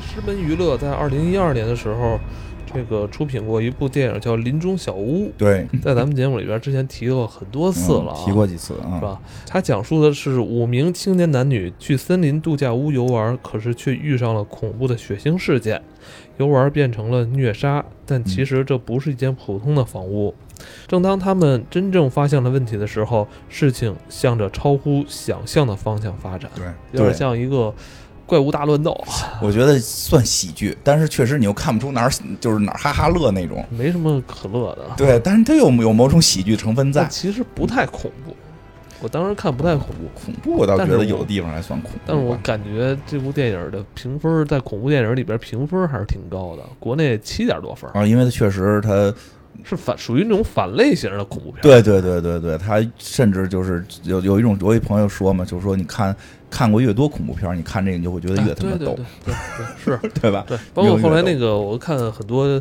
狮门娱乐在二零一二年的时候，这个出品过一部电影叫《林中小屋》，对，在咱们节目里边之前提过很多次了、啊嗯提过几次啊，是吧？它讲述的是五名青年男女去森林度假屋游玩，可是却遇上了恐怖的血腥事件，游玩变成了虐杀。但其实这不是一间普通的房屋。正当他们真正发现了问题的时候，事情向着超乎想象的方向发展，对，有点，像一个怪物大乱斗，我觉得算喜剧，但是确实你又看不出哪儿就是哪儿哈哈乐那种。没什么可乐的。对，但是它有有某种喜剧成分在。其实不太恐怖。我当时看不太恐怖，恐怖我倒觉得有的地方还算恐怖，但是我感觉这部电影的评分在恐怖电影里边评分还是挺高的，国内七点多分，啊，因为它确实它，是反属于那种反类型的恐怖片。对对对对对，他甚至就是有有一种，我一朋友说嘛，就是说你看看过越多恐怖片，你看这个你就会觉得哎，越他妈逗对对对，是，对吧？对，包括后来那个我看很多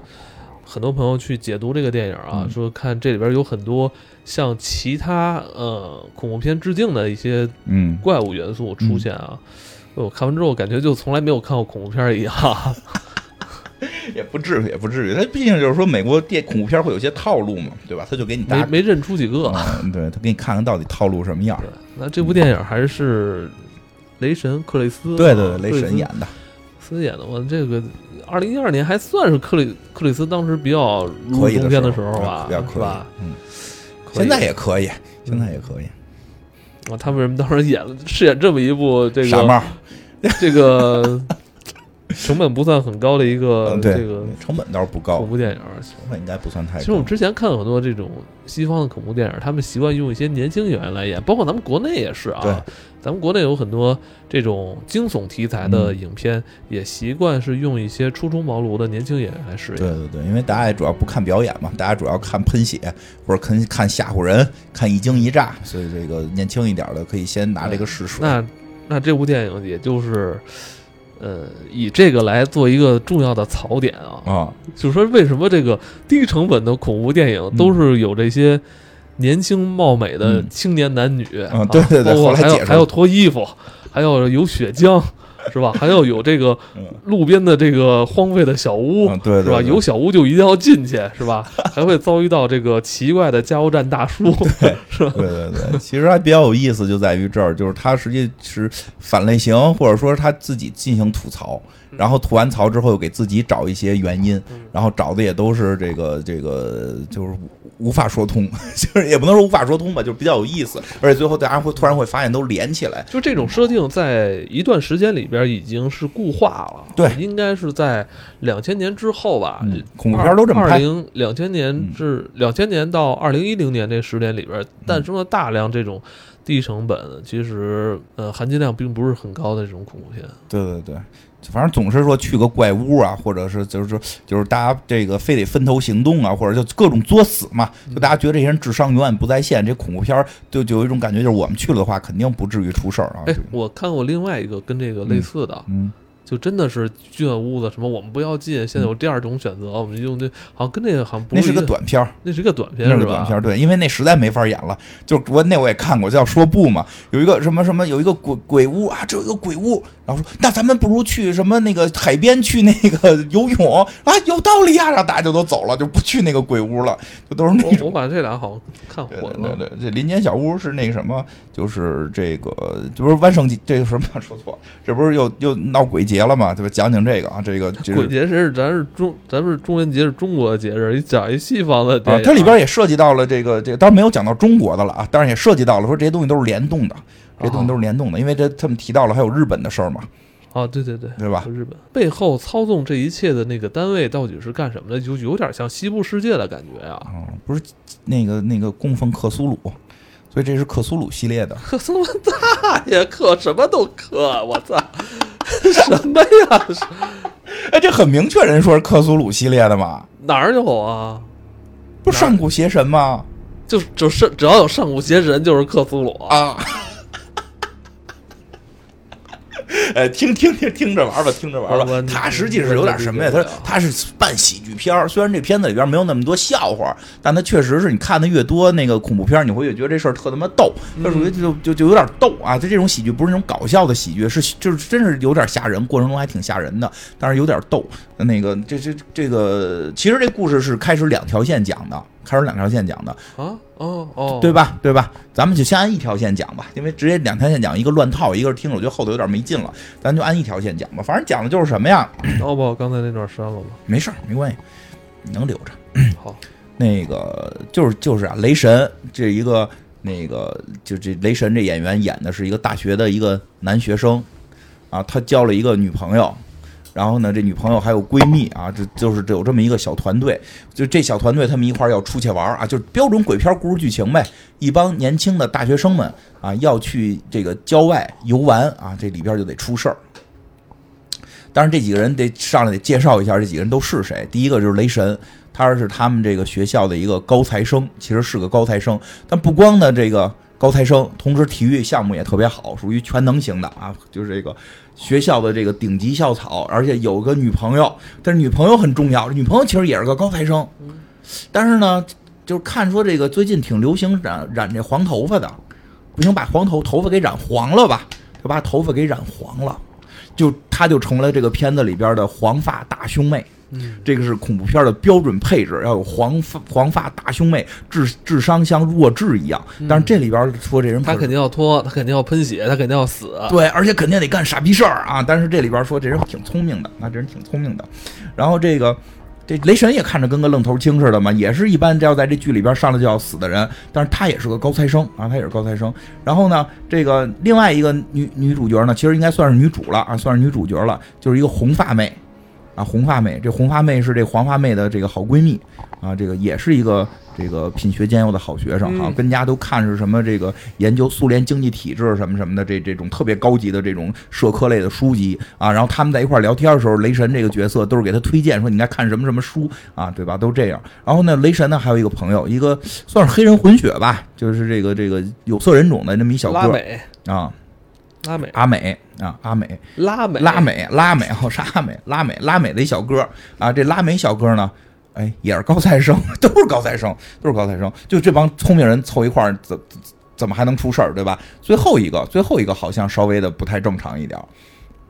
很多朋友去解读这个电影啊，嗯说看这里边有很多向其他呃恐怖片致敬的一些嗯，怪物元素出现啊。我看完之后，感觉就从来没有看过恐怖片一样。也不至于，也不至于。他毕竟就是说，美国电恐怖片会有些套路嘛，对吧？他就给你搭，没没认出几个。嗯，对他给你看看到底套路什么样那这部电影还是雷神克里斯，对对对，雷神演的，斯演的。我这个二零一二年还算是克里克里斯当时比较如可以的时候吧，比较可以是吧？。嗯，现在也可以，现在也可以。啊，他为什么当时演了饰演这么一部这个傻帽，这个 成本不算很高的一个这个成本倒是不高恐，怖电影？成本应该不算太高。其实我们之前看很多这种西方的恐怖电影，他们习惯用一些年轻演员来演，包括咱们国内也是对啊。咱们国内有很多这种惊悚题材的影片，也习惯是用一些初出茅庐的年轻演员来饰演。对对对，因为大家也主要不看表演嘛，大家主要看喷血或者看看吓唬人，看一惊一乍，所以这个年轻一点的可以先拿这个试水。那那这部电影也就是，呃，以这个来做一个重要的槽点啊，啊，就是说为什么这个低成本的恐怖电影都是有这些年轻貌美的嗯青年男女，嗯对对对还有还有脱衣服，还有有血浆。是吧？还要有这个嗯路边的这个荒废的小屋，嗯对对是吧？有小屋就一定要进去，是吧？还会遭遇到这个奇怪的加油站大叔，是吧？对对对，其实还比较有意思，就在于这儿，就是他实际是反类型，或者说他自己进行吐槽，然后吐完槽之后又给自己找一些原因，嗯然后找的也都是这个这个就是无法说通，就是也不能说无法说通吧，就是比较有意思，而且最后大家会突然会发现都连起来。就这种设定，在一段时间里边已经是固化了。对应该是在两千年之后吧。嗯恐怖片都这么拍二零两千年嗯至两千年到二零一零年这十年里边，诞生了大量这种低成本，其实呃含金量并不是很高的这种恐怖片。对对对，反正总是说去个怪屋啊，或者是就是说就是大家这个非得分头行动啊，或者就各种作死嘛，就大家觉得这些人智商永远不在线，这恐怖片儿就就有一种感觉，就是我们去了的话，肯定不至于出事儿啊。哎，我看过另外一个跟这个类似的，嗯，就真的是进屋子什么我们不要进，现在有第二种选择，我们就用这好像跟那个好像不那是一个短片儿，那是一个短片那是？个短片儿，对，因为那实在没法演了。就我那我也看过，叫说不嘛，有一个什么什么，有一个鬼鬼屋啊，这有一个鬼屋，然后说那咱们不如去什么那个海边去那个游泳啊，有道理啊、然后大家就都走了，就不去那个鬼屋了，就都是那我我。把这俩好像看对混了。对对对，这林间小屋是那个什么，就是这个，这不是万圣节，这个什么 说错，这不是又又闹鬼节了嘛？对吧？讲讲这个啊，这个就是鬼节是咱是中，咱们是中元节是中国的节日，你讲一西方的电啊，它里边也涉及到了这个这个，当然没有讲到中国的了啊，当然也涉及到了说这些东西都是联动的，这些东西都是联动的，因为这他们提到了还有日本的事儿嘛，啊，对对对，对吧日本背后操纵这一切的那个单位到底是干什么的？就有点像西部世界的感觉啊。嗯，不是那个那个供奉克苏鲁，所以这是克苏鲁系列的，克苏鲁大爷克什么都克，我操，什么呀？哎，这很明确，人说是克苏鲁系列的嘛，哪儿有啊？不是上古邪神吗？就就是只要有上古邪神就是克苏鲁啊。啊，呃，听听听听着玩吧，听着玩吧。他实际是有点什么呀？他他是半喜剧片儿，虽然这片子里边没有那么多笑话，但他确实是你看的越多那个恐怖片儿，你会越觉得这事儿特他妈逗。他属于就就就有点逗啊！就这种喜剧不是那种搞笑的喜剧，是就是真是有点吓人，过程中还挺吓人的，但是有点逗。那个这这这个，其实这故事是开始两条线讲的，开始两条线讲的，啊哦哦，对吧？对吧？咱们就先按一条线讲吧，因为直接两条线讲，一个乱套，一个是听着我觉得后头有点没劲了，咱就按一条线讲吧。反正讲的就是什么呀？那我把我刚才那段删了吧。没事儿，没关系，你能留着。好，那个就是就是啊，雷神这一个那个就这雷神这演员演的是一个大学的一个男学生啊，他交了一个女朋友。然后呢，这女朋友还有闺蜜啊，这就是有这么一个小团队，就这小团队他们一块儿要出去玩儿啊，就是标准鬼片故事剧情呗。一帮年轻的大学生们啊，要去这个郊外游玩啊，这里边就得出事儿。当然，这几个人得上来得介绍一下，这几个人都是谁。第一个就是雷神，他是他们这个学校的一个高材生，其实是个高材生。但不光呢，这个高材生，同时体育项目也特别好，属于全能型的啊，就是这个学校的这个顶级校草，而且有个女朋友。但是女朋友很重要，女朋友其实也是个高材生，但是呢，就是看说这个最近挺流行染染这黄头发的，不行把黄头头发给染黄了吧，就把头发给染黄了。就她就成了这个片子里边的黄发大胸妹，嗯，这个是恐怖片的标准配置，要有黄发黄发大胸妹，智智商像弱智一样。但是这里边说这人他肯定要脱，他肯定要喷血，他肯定要死。对，而且肯定得干傻逼事儿啊！但是这里边说这人挺聪明的，那这人挺聪明的。然后这个这雷神也看着跟个愣头青似的嘛，也是一般要在这剧里边上来就要死的人，但是他也是个高材生啊，他也是高材生。然后呢，这个另外一个女女主角呢，其实应该算是女主了啊，算是女主角了，就是一个红发妹啊，红发妹。这红发妹是这黄发妹的这个好闺蜜啊，这个也是一个这个品学兼优的好学生哈、嗯跟家都看是什么这个研究苏联经济体制什么什么的这这种特别高级的这种社科类的书籍啊，然后他们在一块聊天的时候，雷神这个角色都是给他推荐说你应该看什么什么书啊，对吧？都这样。然后呢，雷神呢还有一个朋友，一个算是黑人混血吧，就是这个这个有色人种的那么一小哥啊，拉美，阿美啊，阿美。拉美，拉美，拉美，哦，是阿美，拉美，拉美的一小哥啊，这拉美小哥呢，哎，也是高材生，都是高材生，都是高材生，就这帮聪明人凑一块儿，怎怎怎么还能出事儿，对吧？最后一个，最后一个好像稍微的不太正常一点儿，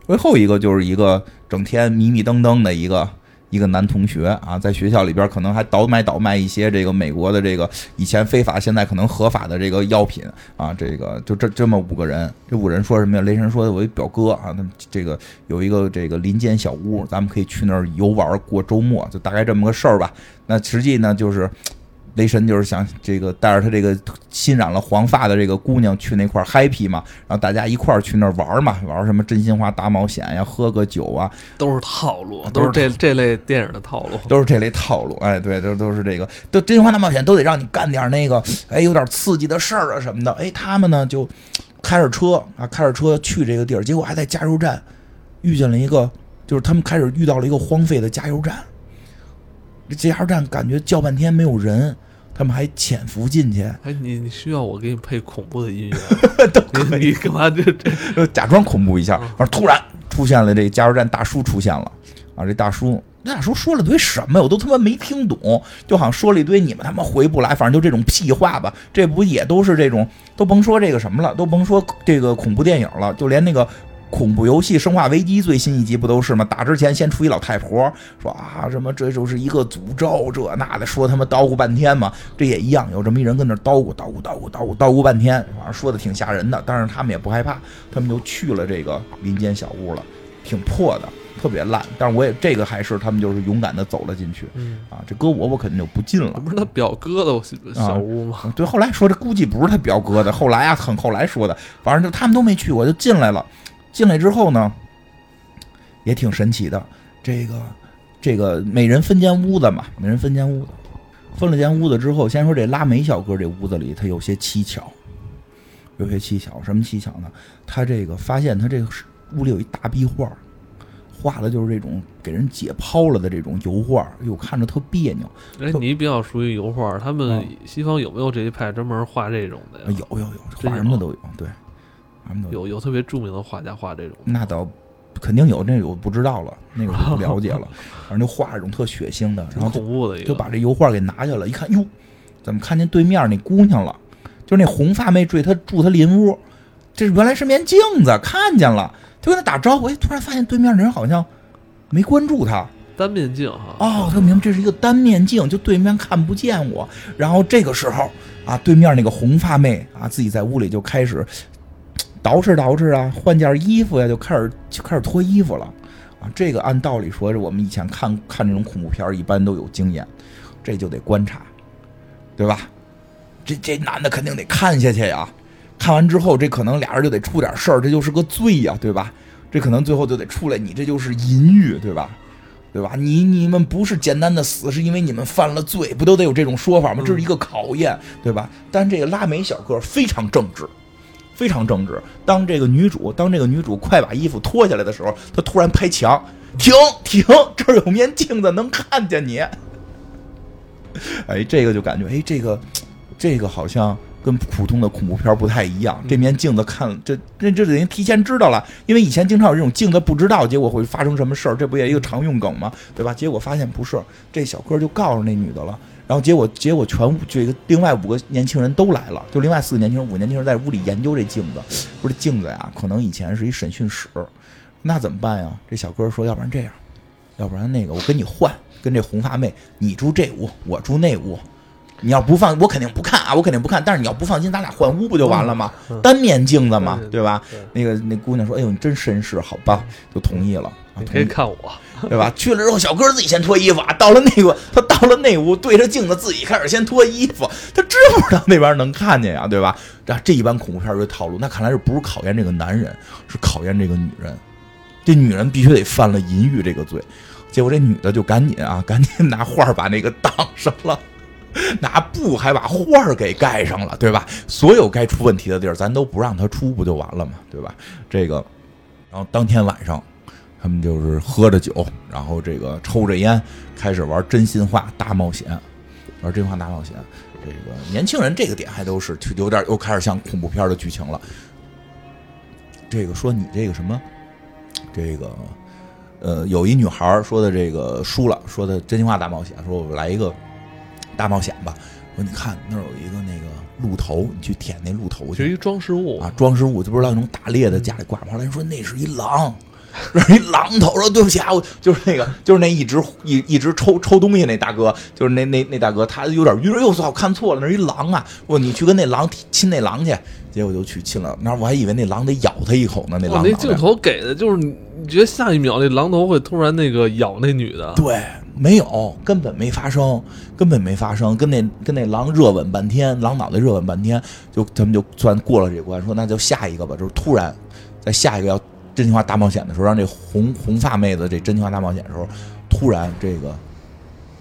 最后一个就是一个整天迷迷瞪瞪的一个。一个男同学啊，在学校里边可能还倒买倒卖一些这个美国的这个以前非法，现在可能合法的这个药品啊，这个就这这么五个人，这五人说什么呀？雷神说我一表哥啊，那这个有一个这个林间小屋，咱们可以去那儿游玩过周末，就大概这么个事儿吧。那实际呢，就是雷神就是想这个带着他这个新染了黄发的这个姑娘去那块儿 happy 嘛，然后大家一块儿去那儿玩嘛，玩什么真心话大冒险呀，喝个酒啊，都是套路，都是都是这这类电影的套路。都是这类套路。哎，对，都都是这个，都真心话大冒险都得让你干点那个，哎，有点刺激的事儿啊什么的。哎，他们呢就开着车啊，开着车去这个地儿，结果还在加油站遇见了一个，就是他们开始遇到了一个荒废的加油站。这加油站感觉叫半天没有人，他们还潜伏进去，哎，你你需要我给你配恐怖的音乐 都可以干嘛这这？就假装恐怖一下突然出现了这个加油站大叔出现了啊！这大叔，那大叔说了堆什么呀？我都他妈没听懂，就好像说了一堆你们他妈回不来，反正就这种屁话吧。这不也都是这种，都甭说这个什么了，都甭说这个恐怖电影了，就连那个。恐怖游戏《生化危机》最新一集不都是吗？打之前先出一老太婆说啊什么这就是一个诅咒这那的，说他妈叨咕半天嘛。这也一样，有这么一人跟那叨咕叨咕叨咕叨咕叨咕半天，反正说的挺吓人的。但是他们也不害怕，他们就去了这个林间小屋了，挺破的，特别烂。但是我也这个还是他们就是勇敢的走了进去嗯，啊。这搁我我肯定就不进了这。不是他表哥的小屋吗？对，后来说这估计不是他表哥的，后来啊，很后来说的，反正就他们都没去过，就进来了。进来之后呢，也挺神奇的。这个这个每人分间屋子嘛，每人分间屋子，分了间屋子之后，先说这拉美小哥这屋子里他有些蹊跷，有些蹊跷。什么蹊跷呢？他这个发现他这个屋里有一大壁画，画的就是这种给人解剖了的这种油画，哎呦，看着特别扭。哎，你比较熟悉油画，他们嗯西方有没有这一派专门画这种的呀？有有有，画什么的都有。对，有有特别著名的画家画这种，那倒肯定有，那个我不知道了，那个我不了解了。反正就画这种特血腥的，然后就恐怖的。就把这油画给拿下来，一看，哟，怎么看见对面那姑娘了？就是那红发妹坠他住他邻屋，这原来是面镜子，看见了，就跟他打招呼，哎，突然发现对面那人好像没关注他，单面镜哈。哦，他明白这是一个单面镜，就对面看不见我。然后这个时候啊，对面那个红发妹啊，自己在屋里就开始捯饬捯饬啊，换件衣服呀，就开始就开始脱衣服了啊。这个按道理说，我们以前看看这种恐怖片儿，一般都有经验，这就得观察，对吧？这这男的肯定得看下去呀。看完之后，这可能俩人就得出点事儿，这就是个罪呀，对吧？这可能最后就得出来，你这就是淫欲，对吧？对吧？你你们不是简单的死，是因为你们犯了罪，不都得有这种说法吗？这是一个考验，对吧？但这个拉美小哥非常正直，非常正直。当这个女主，当这个女主快把衣服脱下来的时候，她突然拍墙，停停，这儿有面镜子能看见你。哎，这个就感觉，哎，这个这个好像跟普通的恐怖片不太一样。这面镜子看，这这这等于提前知道了，因为以前经常有这种镜子不知道，结果会发生什么事儿，这不也一个常用梗吗？对吧？结果发现不是，这小哥就告诉那女的了。然后结果结果全屋这个另外五个年轻人都来了，就另外四个年轻人，五个年轻人在屋里研究这镜子，说这镜子呀，可能以前是一审讯室，那怎么办呀？这小哥说，要不然这样，要不然那个我跟你换，跟这红发妹，你住这屋，我住那屋。你要不放，我肯定不看啊，我肯定不看。但是你要不放心，咱俩换屋不就完了吗？嗯单面镜子嘛，对对吧？对那个那姑娘说：“哎呦，你真绅士，好吧？”就同意了，啊你同意可以看我，对吧？去了之后，小哥自己先脱衣服啊。到了那个，他到了那屋，对着镜子自己开始先脱衣服。他知不知道那边能看见呀？对吧？这这一般恐怖片儿的套路，那看来是不是考验这个男人，是考验这个女人。这女人必须得犯了淫欲这个罪。结果这女的就赶紧啊，赶紧拿画把那个挡上了。拿布还把画儿给盖上了，对吧？所有该出问题的地儿，咱都不让他出，不就完了吗？对吧？这个，然后当天晚上，他们就是喝着酒，然后这个抽着烟，开始玩真心话大冒险，玩真心话大冒险。这个年轻人这个点还都是就有点又开始像恐怖片的剧情了。这个说你这个什么，这个呃，有一女孩说的这个输了，说的真心话大冒险，说我来一个大冒险吧。说你看那儿有一个那个鹿头，你去舔那鹿头去是一装饰物啊，装饰物就不知道那种打猎的家里挂着。后来人说那是一狼，一狼头。说对不起啊，我就是那个 就是那一直一一直抽抽东西那大哥，就是那那那大哥，他有点晕，又操看错了，那是一狼啊！我你去跟那狼亲那狼去，结果就去亲了。那我还以为那狼得咬他一口呢，那，狼。那镜头给的就是你，你觉得下一秒那狼头会突然那个咬那女的？对，没有，根本没发生，根本没发生，跟那跟那狼热吻半天，狼脑袋热吻半天，就咱们就算过了这关，说那就下一个吧。就是突然在下一个要真心话大冒险的时候，让这红红发妹子这真心话大冒险的时候，突然这个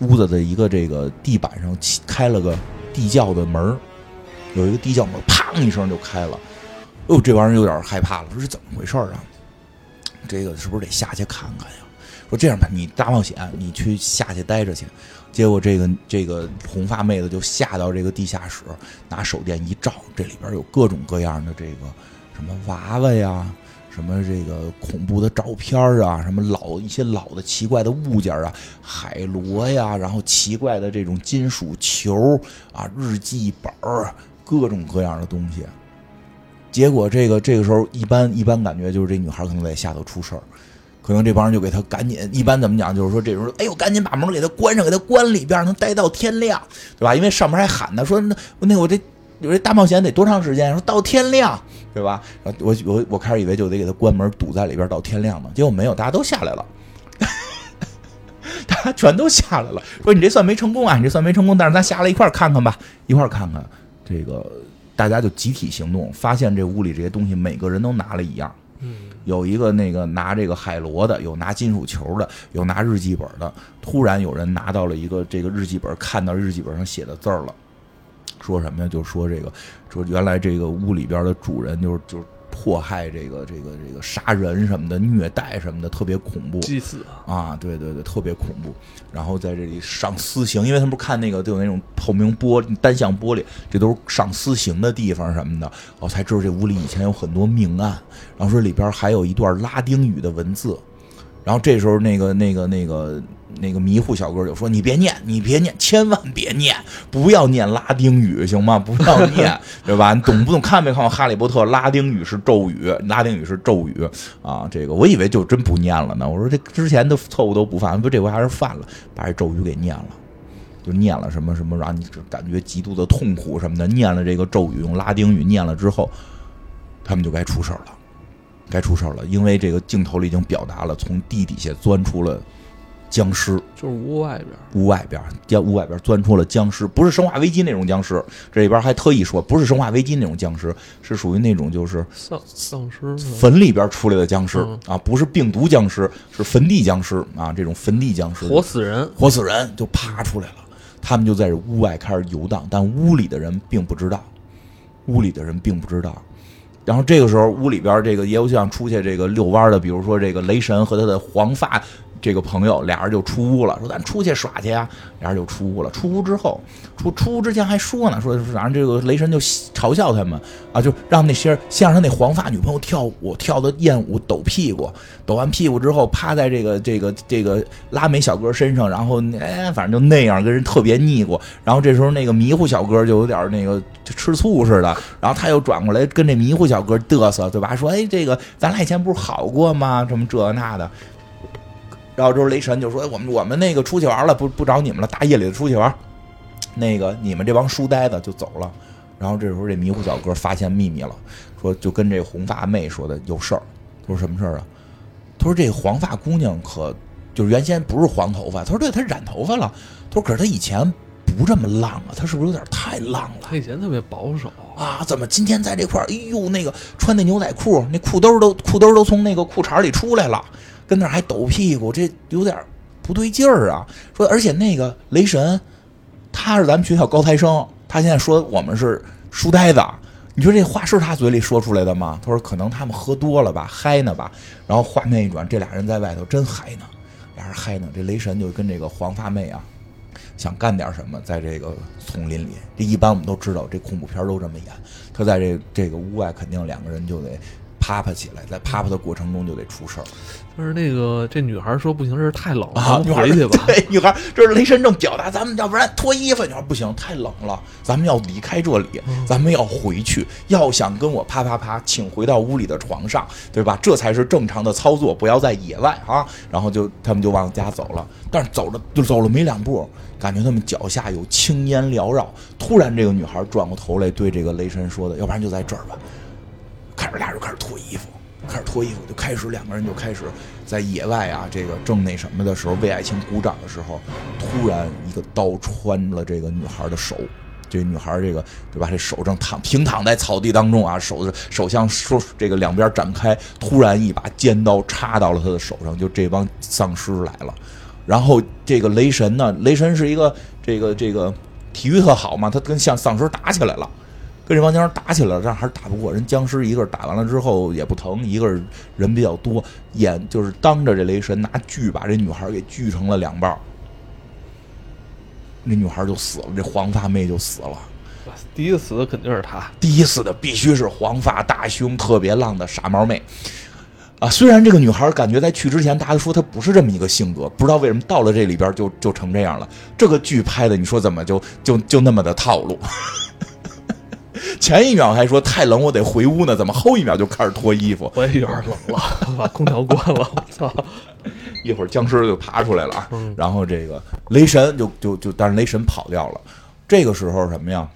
屋子的一个这个地板上起开了个地窖的门儿有一个地窖门，砰一声就开了。哦，这帮人有点害怕了，说是怎么回事啊？这个是不是得下去看看呀？说这样吧，你大冒险，你去下去待着去。结果这个这个红发妹子就下到这个地下室，拿手电一照，这里边有各种各样的这个什么娃娃呀，什么这个恐怖的照片啊，什么老一些老的奇怪的物件啊，海螺呀，然后奇怪的这种金属球啊，日记本，各种各样的东西。结果这个这个时候，一般一般感觉就是这女孩可能在下头出事儿，可能这帮人就给她赶紧，一般怎么讲，就是说这时候，哎呦，赶紧把门给她关上，给她关里边，能待到天亮，对吧？因为上面还喊呢，说那那我这我这大冒险得多长时间？说到天亮，对吧？我我我开始以为就得给他关门，堵在里边到天亮呢，结果没有，大家都下来了。大家全都下来了，说你这算没成功啊，你这算没成功，但是咱下来一块儿看看吧，一块儿看看这个，大家就集体行动，发现这屋里这些东西，每个人都拿了一样。嗯，有一个那个拿这个海螺的，有拿金属球的，有拿日记本的。突然有人拿到了一个这个日记本，看到日记本上写的字儿了，说什么呀？就说这个，说原来这个屋里边的主人就是就是迫害这个这个这个杀人什么的，虐待什么的，特别恐怖。祭祀啊，对对对，特别恐怖。然后在这里上私刑，因为他们不看那个都有那种透明玻璃单向玻璃，这都是上私刑的地方什么的。我才知道这屋里以前有很多命案，然后说里边还有一段拉丁语的文字。然后这时候那个那个那个。那个迷糊小哥就说：“你别念，你别念，千万别念，不要念拉丁语，行吗？不要念，对吧？你懂不懂？看没看过《哈利波特》？拉丁语是咒语，拉丁语是咒语啊！这个我以为就真不念了呢。我说这之前的错误都不犯，不这回还是犯了，把这咒语给念了，就念了什么什么，让你感觉极度的痛苦什么的。念了这个咒语，用拉丁语念了之后，他们就该出事了，该出事了，因为这个镜头里已经表达了，从地底下钻出了。”僵尸就是屋外边，屋外边，将屋外边钻出了僵尸，不是生化危机那种僵尸。这里边还特意说，不是生化危机那种僵尸，是属于那种就是丧丧尸坟里边出来的僵尸啊，不是病毒僵尸，是坟地僵尸啊，这种坟地僵尸，活死人，活死人就爬出来了。他们就在这屋外开始游荡，但屋里的人并不知道，屋里的人并不知道。然后这个时候，屋里边这个也有像出去这个遛弯的，比如说这个雷神和他的黄发。这个朋友俩人就出屋了，说咱出去耍去呀。俩人就出屋了。出屋之后，出出屋之前还说呢，说反正这个雷神就嘲笑他们啊，就让那些先让他那黄发女朋友跳舞，跳的艳舞，抖屁股，抖完屁股之后趴在这个这个这个拉美小哥身上，然后哎，反正就那样跟人特别腻过。然后这时候那个迷糊小哥就有点那个吃醋似的，然后他又转过来跟这迷糊小哥嘚瑟，对吧？说哎，这个咱俩以前不是好过吗？什么这那的。然后之后雷神就说：“我们我们那个出去玩了，不不找你们了，大夜里的出去玩。那个你们这帮书呆子就走了。然后这时候这迷糊小哥发现秘密了，说就跟这红发妹说的有事儿。他说什么事儿啊？他说这黄发姑娘可就是原先不是黄头发。他说对，她染头发了。他说可是她以前不这么浪啊，她是不是有点太浪了？她以前特别保守啊，怎么今天在这块儿？哎呦，那个穿那牛仔裤，那裤兜都裤兜都从那个裤衩里出来了。”跟那还抖屁股，这有点不对劲儿啊！说，而且那个雷神，他是咱们学校高材生，他现在说我们是书呆子，你说这话是他嘴里说出来的吗？他说可能他们喝多了吧，嗨呢吧。然后画面一转，这俩人在外头真嗨呢，俩人嗨呢。这雷神就跟这个黄发妹啊，想干点什么，在这个丛林里。这一般我们都知道，这恐怖片都这么演。他在这这个屋外，肯定两个人就得。啪啪起来，在啪啪的过程中就得出事儿。但是那个这女孩说不行，这是太冷了，回去吧。对，女孩这是雷神正表达，咱们要不然脱衣服。女孩不行，太冷了，咱们要离开这里，咱们要回去。要想跟我啪啪啪，请回到屋里的床上，对吧？这才是正常的操作，不要在野外啊。然后就他们就往家走了，但是走着就走了没两步，感觉他们脚下有青烟缭绕。突然，这个女孩转过头来对这个雷神说的：“要不然就在这儿吧。”开始俩人开始脱衣服，开始脱衣服，就开始两个人就开始在野外啊，这个正那什么的时候，为爱情鼓掌的时候，突然一个刀穿了这个女孩的手，这女孩这个对吧？这手正躺平躺在草地当中啊，手手向说这个两边展开，突然一把尖刀插到了她的手上，就这帮丧尸来了。然后这个雷神呢，雷神是一个这个这个体育特好嘛，他跟像丧尸打起来了。跟这帮僵尸打起来了，但还是打不过人。僵尸一个打完了之后也不疼，一个人比较多，眼就是当着这雷神拿锯把这女孩给锯成了两半那女孩就死了，这黄发妹就死了。第一死的肯定是她，第一死的必须是黄发大胸特别浪的傻毛妹啊！虽然这个女孩感觉在去之前大家都说她不是这么一个性格，不知道为什么到了这里边就就成这样了。这个剧拍的，你说怎么就就就那么的套路？前一秒还说太冷，我得回屋呢，怎么后一秒就开始脱衣服？我也有点冷了，把空调关了。我操！一会儿僵尸就爬出来了啊，然后这个雷神就就就，但是雷神跑掉了。这个时候什么呀？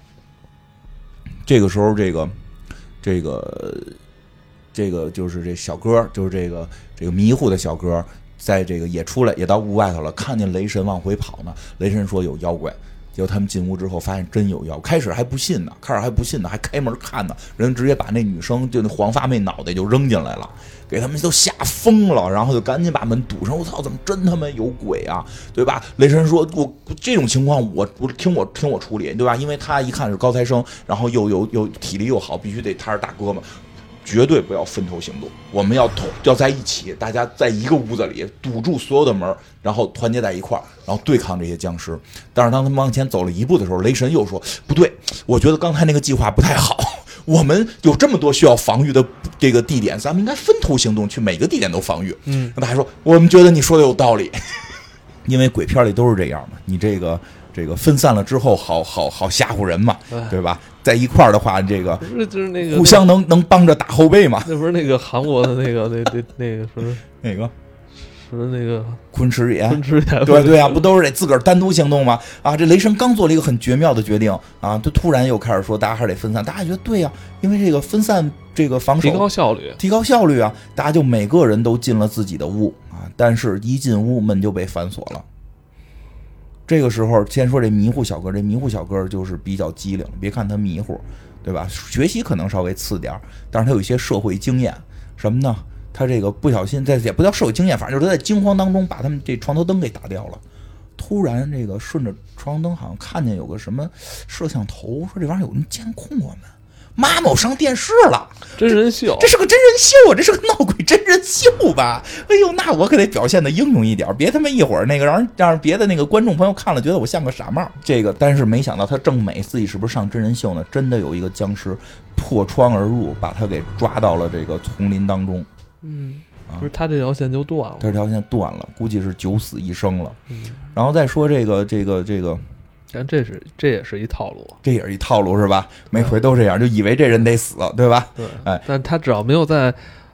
这个时候这个这个这个就是这小哥，就是这个这个迷糊的小哥，在这个也出来，也到屋外头了，看见雷神往回跑呢。雷神说有妖怪。结果他们进屋之后，发现真有药。开始还不信呢，开始还不信呢，还开门看呢。人直接把那女生，就那黄发妹脑袋就扔进来了，给他们都吓疯了。然后就赶紧把门堵上。我操，怎么真他妈有鬼啊？对吧？雷神说：“我这种情况，我我听我听我处理，对吧？因为他一看是高材生，然后又有又体力又好，必须得他是大哥嘛。绝对不要分头行动，我们要同要在一起，大家在一个屋子里堵住所有的门，然后团结在一块儿，然后对抗这些僵尸。但是当他们往前走了一步的时候，雷神又说：“不对，我觉得刚才那个计划不太好。我们有这么多需要防御的这个地点，咱们应该分头行动，去每个地点都防御。”嗯，那他还说：“我们觉得你说的有道理，因为鬼片里都是这样嘛，你这个。”这个分散了之后，好好好吓唬人嘛，对吧？在一块儿的话，这个不是就是那个互相能能帮着打后背嘛？那不是那个韩国的那个那那那个什么 哪个什么那个昆池岩？昆池岩对对啊，不都是得自个儿单独行动吗？啊，这雷神刚做了一个很绝妙的决定啊，他突然又开始说大家还是得分散，大家觉得对呀，因为这个分散这个防守提高效率，提高效率啊，大家就每个人都进了自己的屋啊，但是一进屋门就被反锁了。这个时候，先说这迷糊小哥，这迷糊小哥就是比较机灵。别看他迷糊，对吧？学习可能稍微次点但是他有一些社会经验。什么呢？他这个不小心在也不叫社会经验，反正就是他在惊慌当中把他们这床头灯给打掉了。突然，这个顺着床头灯好像看见有个什么摄像头，说这玩意儿有人监控我们。妈妈，我上电视了，真人秀，这是个真人秀啊，这是个闹鬼真人秀吧？哎呦，那我可得表现的英勇一点，别他妈一会儿那个让人让别的那个观众朋友看了觉得我像个傻帽。这个，但是没想到他正美自己是不是上真人秀呢？真的有一个僵尸破窗而入，把他给抓到了这个丛林当中。嗯，不是他这条线就断了，他这条线断了，估计是九死一生了。嗯，然后再说这个这个这个。但这是这也是一套路，这也是一套路是吧？每回都这样，就以为这人得死，对吧？对，哎，但他只要没有在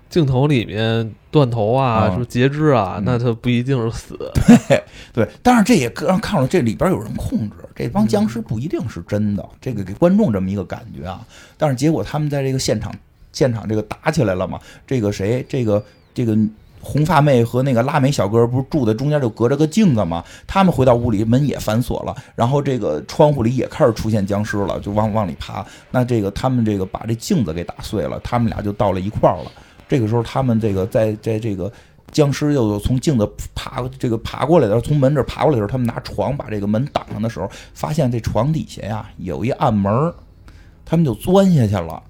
镜头里面断头啊、什么截肢啊，那他不一定是死。对对，但是这也让看出来这里边有人控制，这帮僵尸不一定是真的，这个给观众这么一个感觉啊。但是结果他们在这个现场现场这个打起来了嘛？这个谁？这个这个。红发妹和那个拉美小哥不是住在中间，就隔着个镜子吗？他们回到屋里，门也反锁了，然后这个窗户里也开始出现僵尸了，就往往里爬。那这个他们这个把这镜子给打碎了，他们俩就到了一块儿了。这个时候，他们这个在在这个僵尸又从镜子爬这个爬过来的时候，从门这爬过来的时候，他们拿床把这个门挡上的时候，发现这床底下呀有一暗门，他们就钻下去了。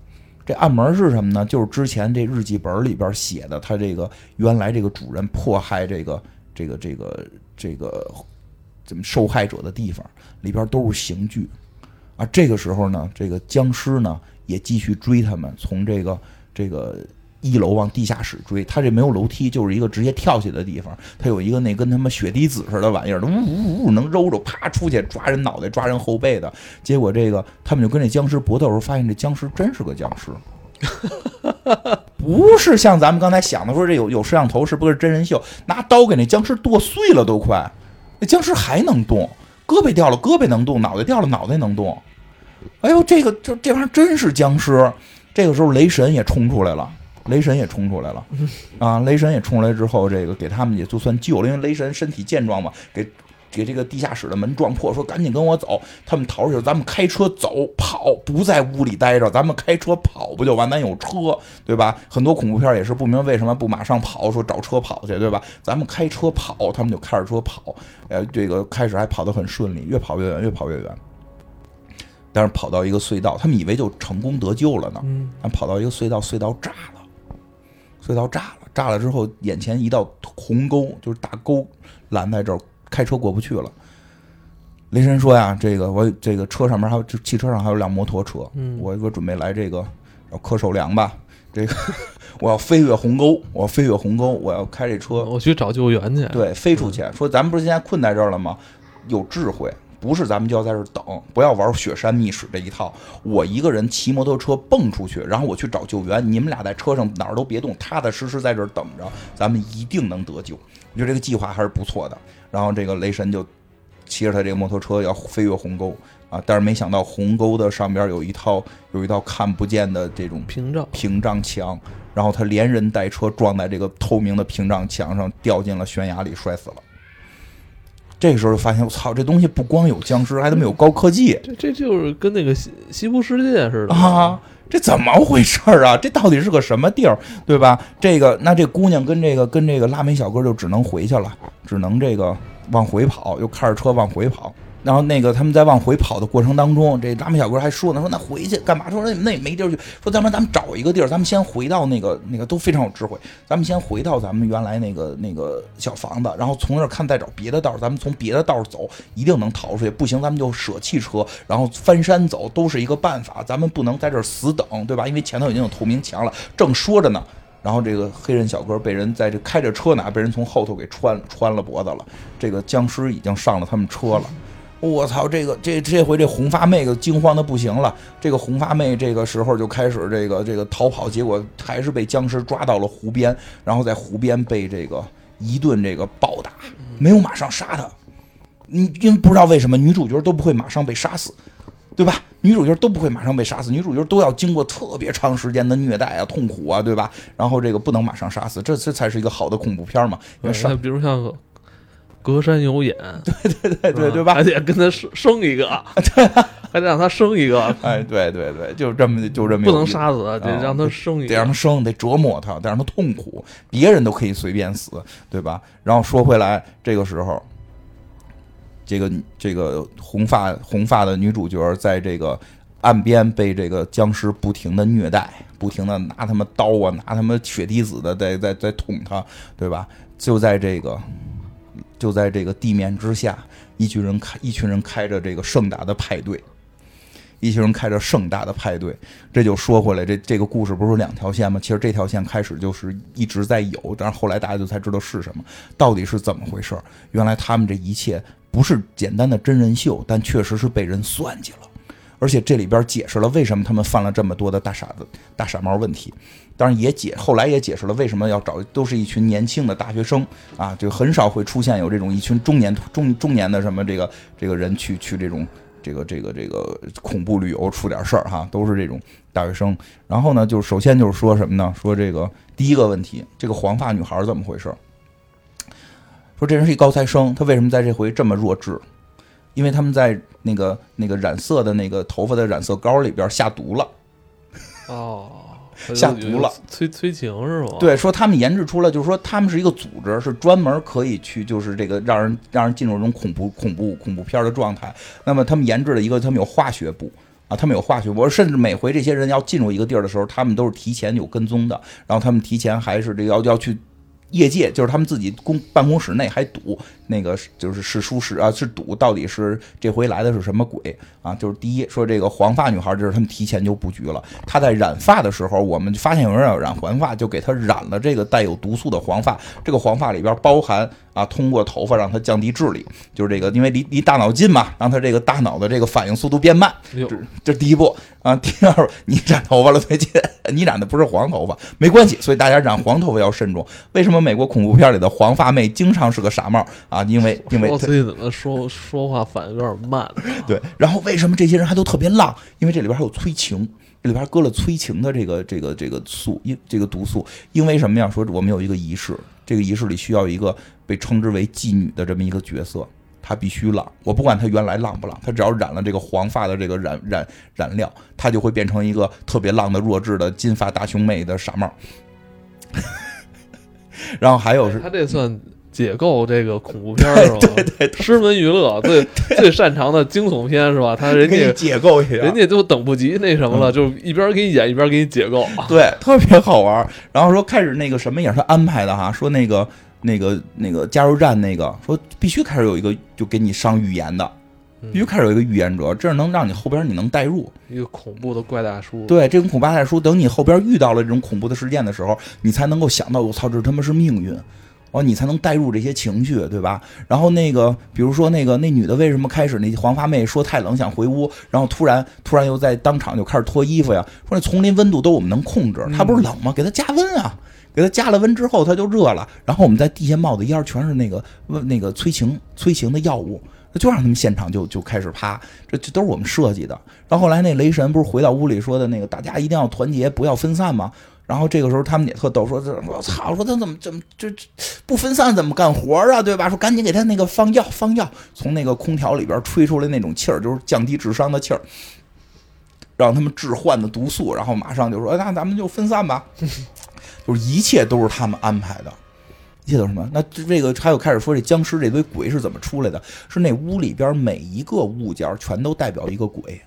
这暗门是什么呢？就是之前这日记本里边写的，他这个原来这个主人迫害这个这个这个这个怎么受害者的地方，里边都是刑具啊。这个时候呢，这个僵尸呢也继续追他们，从这个这个一楼往地下室追。他这没有楼梯，就是一个直接跳起的地方。他有一个那跟他妈血滴子似的玩意儿，呜呜呜能揉着，啪出去抓人脑袋，抓人后背的。结果这个他们就跟这僵尸搏斗时候，发现这僵尸真是个僵尸。不是像咱们刚才想的说这有有摄像头是不是真人秀？拿刀给那僵尸剁碎了都快，那僵尸还能动，胳膊掉了胳膊能动，脑袋掉了脑袋能动。哎呦，这个这这玩意儿真是僵尸！这个时候雷神也冲出来了，雷神也冲出来了 啊！雷神也冲出来之后，这个给他们也就算救了，因为雷神身体健壮嘛，给。给这个地下室的门撞破，说赶紧跟我走。他们逃出去，咱们开车走跑，不在屋里待着，咱们开车跑不就完？咱有车，对吧？很多恐怖片也是不明为什么不马上跑，说找车跑去，对吧？咱们开车跑，他们就开着车跑。呃，这个开始还跑得很顺利，越跑越远，越跑越远。但是跑到一个隧道，他们以为就成功得救了呢。嗯。但跑到一个隧道，隧道炸了，隧道炸了，炸了之后，眼前一道鸿沟，就是大沟拦在这儿。开车过不去了，雷神说呀：“这个我这个车上面还有，汽车上还有辆摩托车，我我准备来这个要磕手梁吧，这个 我要飞越鸿沟，我要飞越鸿沟，我要开这车，我去找救援去。对，飞出去。说咱们不是现在困在这儿了吗？有智慧，不是咱们就要在这儿等，不要玩雪山密室这一套。我一个人骑摩托车蹦出去，然后我去找救援，你们俩在车上哪儿都别动，踏踏实实在这儿等着，咱们一定能得救。我觉得这个计划还是不错的。”然后这个雷神就骑着他这个摩托车要飞越鸿沟啊，但是没想到鸿沟的上边有一套有一道看不见的这种屏障屏障墙，然后他连人带车撞在这个透明的屏障墙上，掉进了悬崖里，摔死了。这个时候就发现，我操，这东西不光有僵尸，还他妈有高科技。这这就是跟那个西西部世界似的啊！这怎么回事儿啊？这到底是个什么地儿，对吧？这个那这姑娘跟这个跟这个拉美小哥就只能回去了。只能这个往回跑，又开着车往回跑。然后那个他们在往回跑的过程当中，这拉美小哥还说呢，说那回去干嘛？说那那没地儿去。说咱们咱们找一个地儿，咱们先回到那个那个都非常有智慧，咱们先回到咱们原来那个那个小房子，然后从那儿看再找别的道儿，咱们从别的道儿走，一定能逃出去。不行，咱们就舍弃车，然后翻山走，都是一个办法。咱们不能在这儿死等，对吧？因为前头已经有透明墙了。正说着呢。然后这个黑人小哥被人在这开着车呢，被人从后头给穿穿了脖子了。这个僵尸已经上了他们车了。我操，这个这这回这红发妹惊慌的不行了。这个红发妹这个时候就开始这个这个逃跑，结果还是被僵尸抓到了湖边，然后在湖边被这个一顿这个暴打，没有马上杀他。你因为不知道为什么女主角都不会马上被杀死。对吧？女主角都不会马上被杀死，女主角都要经过特别长时间的虐待啊、痛苦啊，对吧？然后这个不能马上杀死，这这才是一个好的恐怖片嘛。因为上，比如像隔山有眼，对对对对对吧？还得跟他生生一个，对，还得让他生一个。哎，对对对，就这么就这么不能杀死，得让他生一个，得让他生，得折磨他，得让他痛苦。别人都可以随便死，对吧？然后说回来，这个时候。这个这个红发红发的女主角在这个岸边被这个僵尸不停的虐待，不停的拿他们刀啊，拿他们血滴子的在在在捅他，对吧？就在这个就在这个地面之下，一群人开一群人开着这个盛大的派对，一群人开着盛大的派对。这就说回来，这这个故事不是两条线吗？其实这条线开始就是一直在有，但是后来大家就才知道是什么，到底是怎么回事？原来他们这一切。不是简单的真人秀，但确实是被人算计了，而且这里边解释了为什么他们犯了这么多的大傻子、大傻帽问题。当然也解后来也解释了为什么要找都是一群年轻的大学生啊，就很少会出现有这种一群中年中中年的什么这个这个人去去这种这个这个这个恐怖旅游出点事儿哈，都是这种大学生。然后呢，就首先就是说什么呢？说这个第一个问题，这个黄发女孩怎么回事？说这人是一高材生，他为什么在这回这么弱智？因为他们在那个那个染色的那个头发的染色膏里边下毒了。哦，下毒了，催催情是吗？对，说他们研制出了，就是说他们是一个组织，是专门可以去就是这个让人让人进入这种恐怖恐怖恐怖片的状态。那么他们研制了一个，他们有化学部啊，他们有化学部，甚至每回这些人要进入一个地儿的时候，他们都是提前有跟踪的，然后他们提前还是这个要要去。业界就是他们自己公办公室内还赌那个就是是书室啊是赌到底是这回来的是什么鬼啊？就是第一说这个黄发女孩，就是他们提前就布局了。她在染发的时候，我们发现有人要染黄发，就给她染了这个带有毒素的黄发。这个黄发里边包含啊，通过头发让它降低智力，就是这个因为离离大脑近嘛，让它这个大脑的这个反应速度变慢。这这第一步啊。第二，你染头发了最近，你染的不是黄头发，没关系。所以大家染黄头发要慎重。为什么？美国恐怖片里的黄发妹经常是个傻帽啊，因为因为所以怎么说说话反应有点慢。对，然后为什么这些人还都特别浪？因为这里边还有催情，这里边搁了催情的这个这个这个素，因这个毒素。因为什么呀？说我们有一个仪式，这个仪式里需要一个被称之为妓女的这么一个角色，她必须浪。我不管她原来浪不浪，她只要染了这个黄发的这个染染染料，她就会变成一个特别浪的弱智的金发大胸妹的傻帽。然后还有是，她这算解构这个恐怖片是吧？对 对，师门娱乐 最最擅长的惊悚片是吧？他人家解构一下，人家就等不及那什么了，就一边给你演一边给你解构，对，特别好玩。然后说开始那个什么也是他安排的哈，说那个那个那个加油站那个说必须开始有一个就给你上预言的。必须开始有一个预言者，这样能让你后边你能代入一个恐怖的怪大叔。对，这种恐怖大叔，等你后边遇到了这种恐怖的事件的时候，你才能够想到，我操，这他妈是命运，哦，你才能带入这些情绪，对吧？然后那个，比如说那个那女的为什么开始那黄发妹说太冷想回屋，然后突然突然又在当场就开始脱衣服呀？说那丛林温度都我们能控制，她不是冷吗？给她加温啊，给她加了温之后她就热了，然后我们在地下冒的烟全是那个那个催情催情的药物。那就让他们现场就就开始趴，这这都是我们设计的。然后后来那雷神不是回到屋里说的那个大家一定要团结，不要分散吗？然后这个时候他们也特逗，说这我操，说他怎么怎么这这不分散怎么干活啊？对吧？说赶紧给他那个放药放药，从那个空调里边吹出来那种气儿，就是降低智商的气儿，让他们置换的毒素。然后马上就说那咱们就分散吧，就是一切都是他们安排的。一切都是什么？那这这个还有开始说这僵尸这堆鬼是怎么出来的？是那屋里边每一个物件全都代表一个鬼。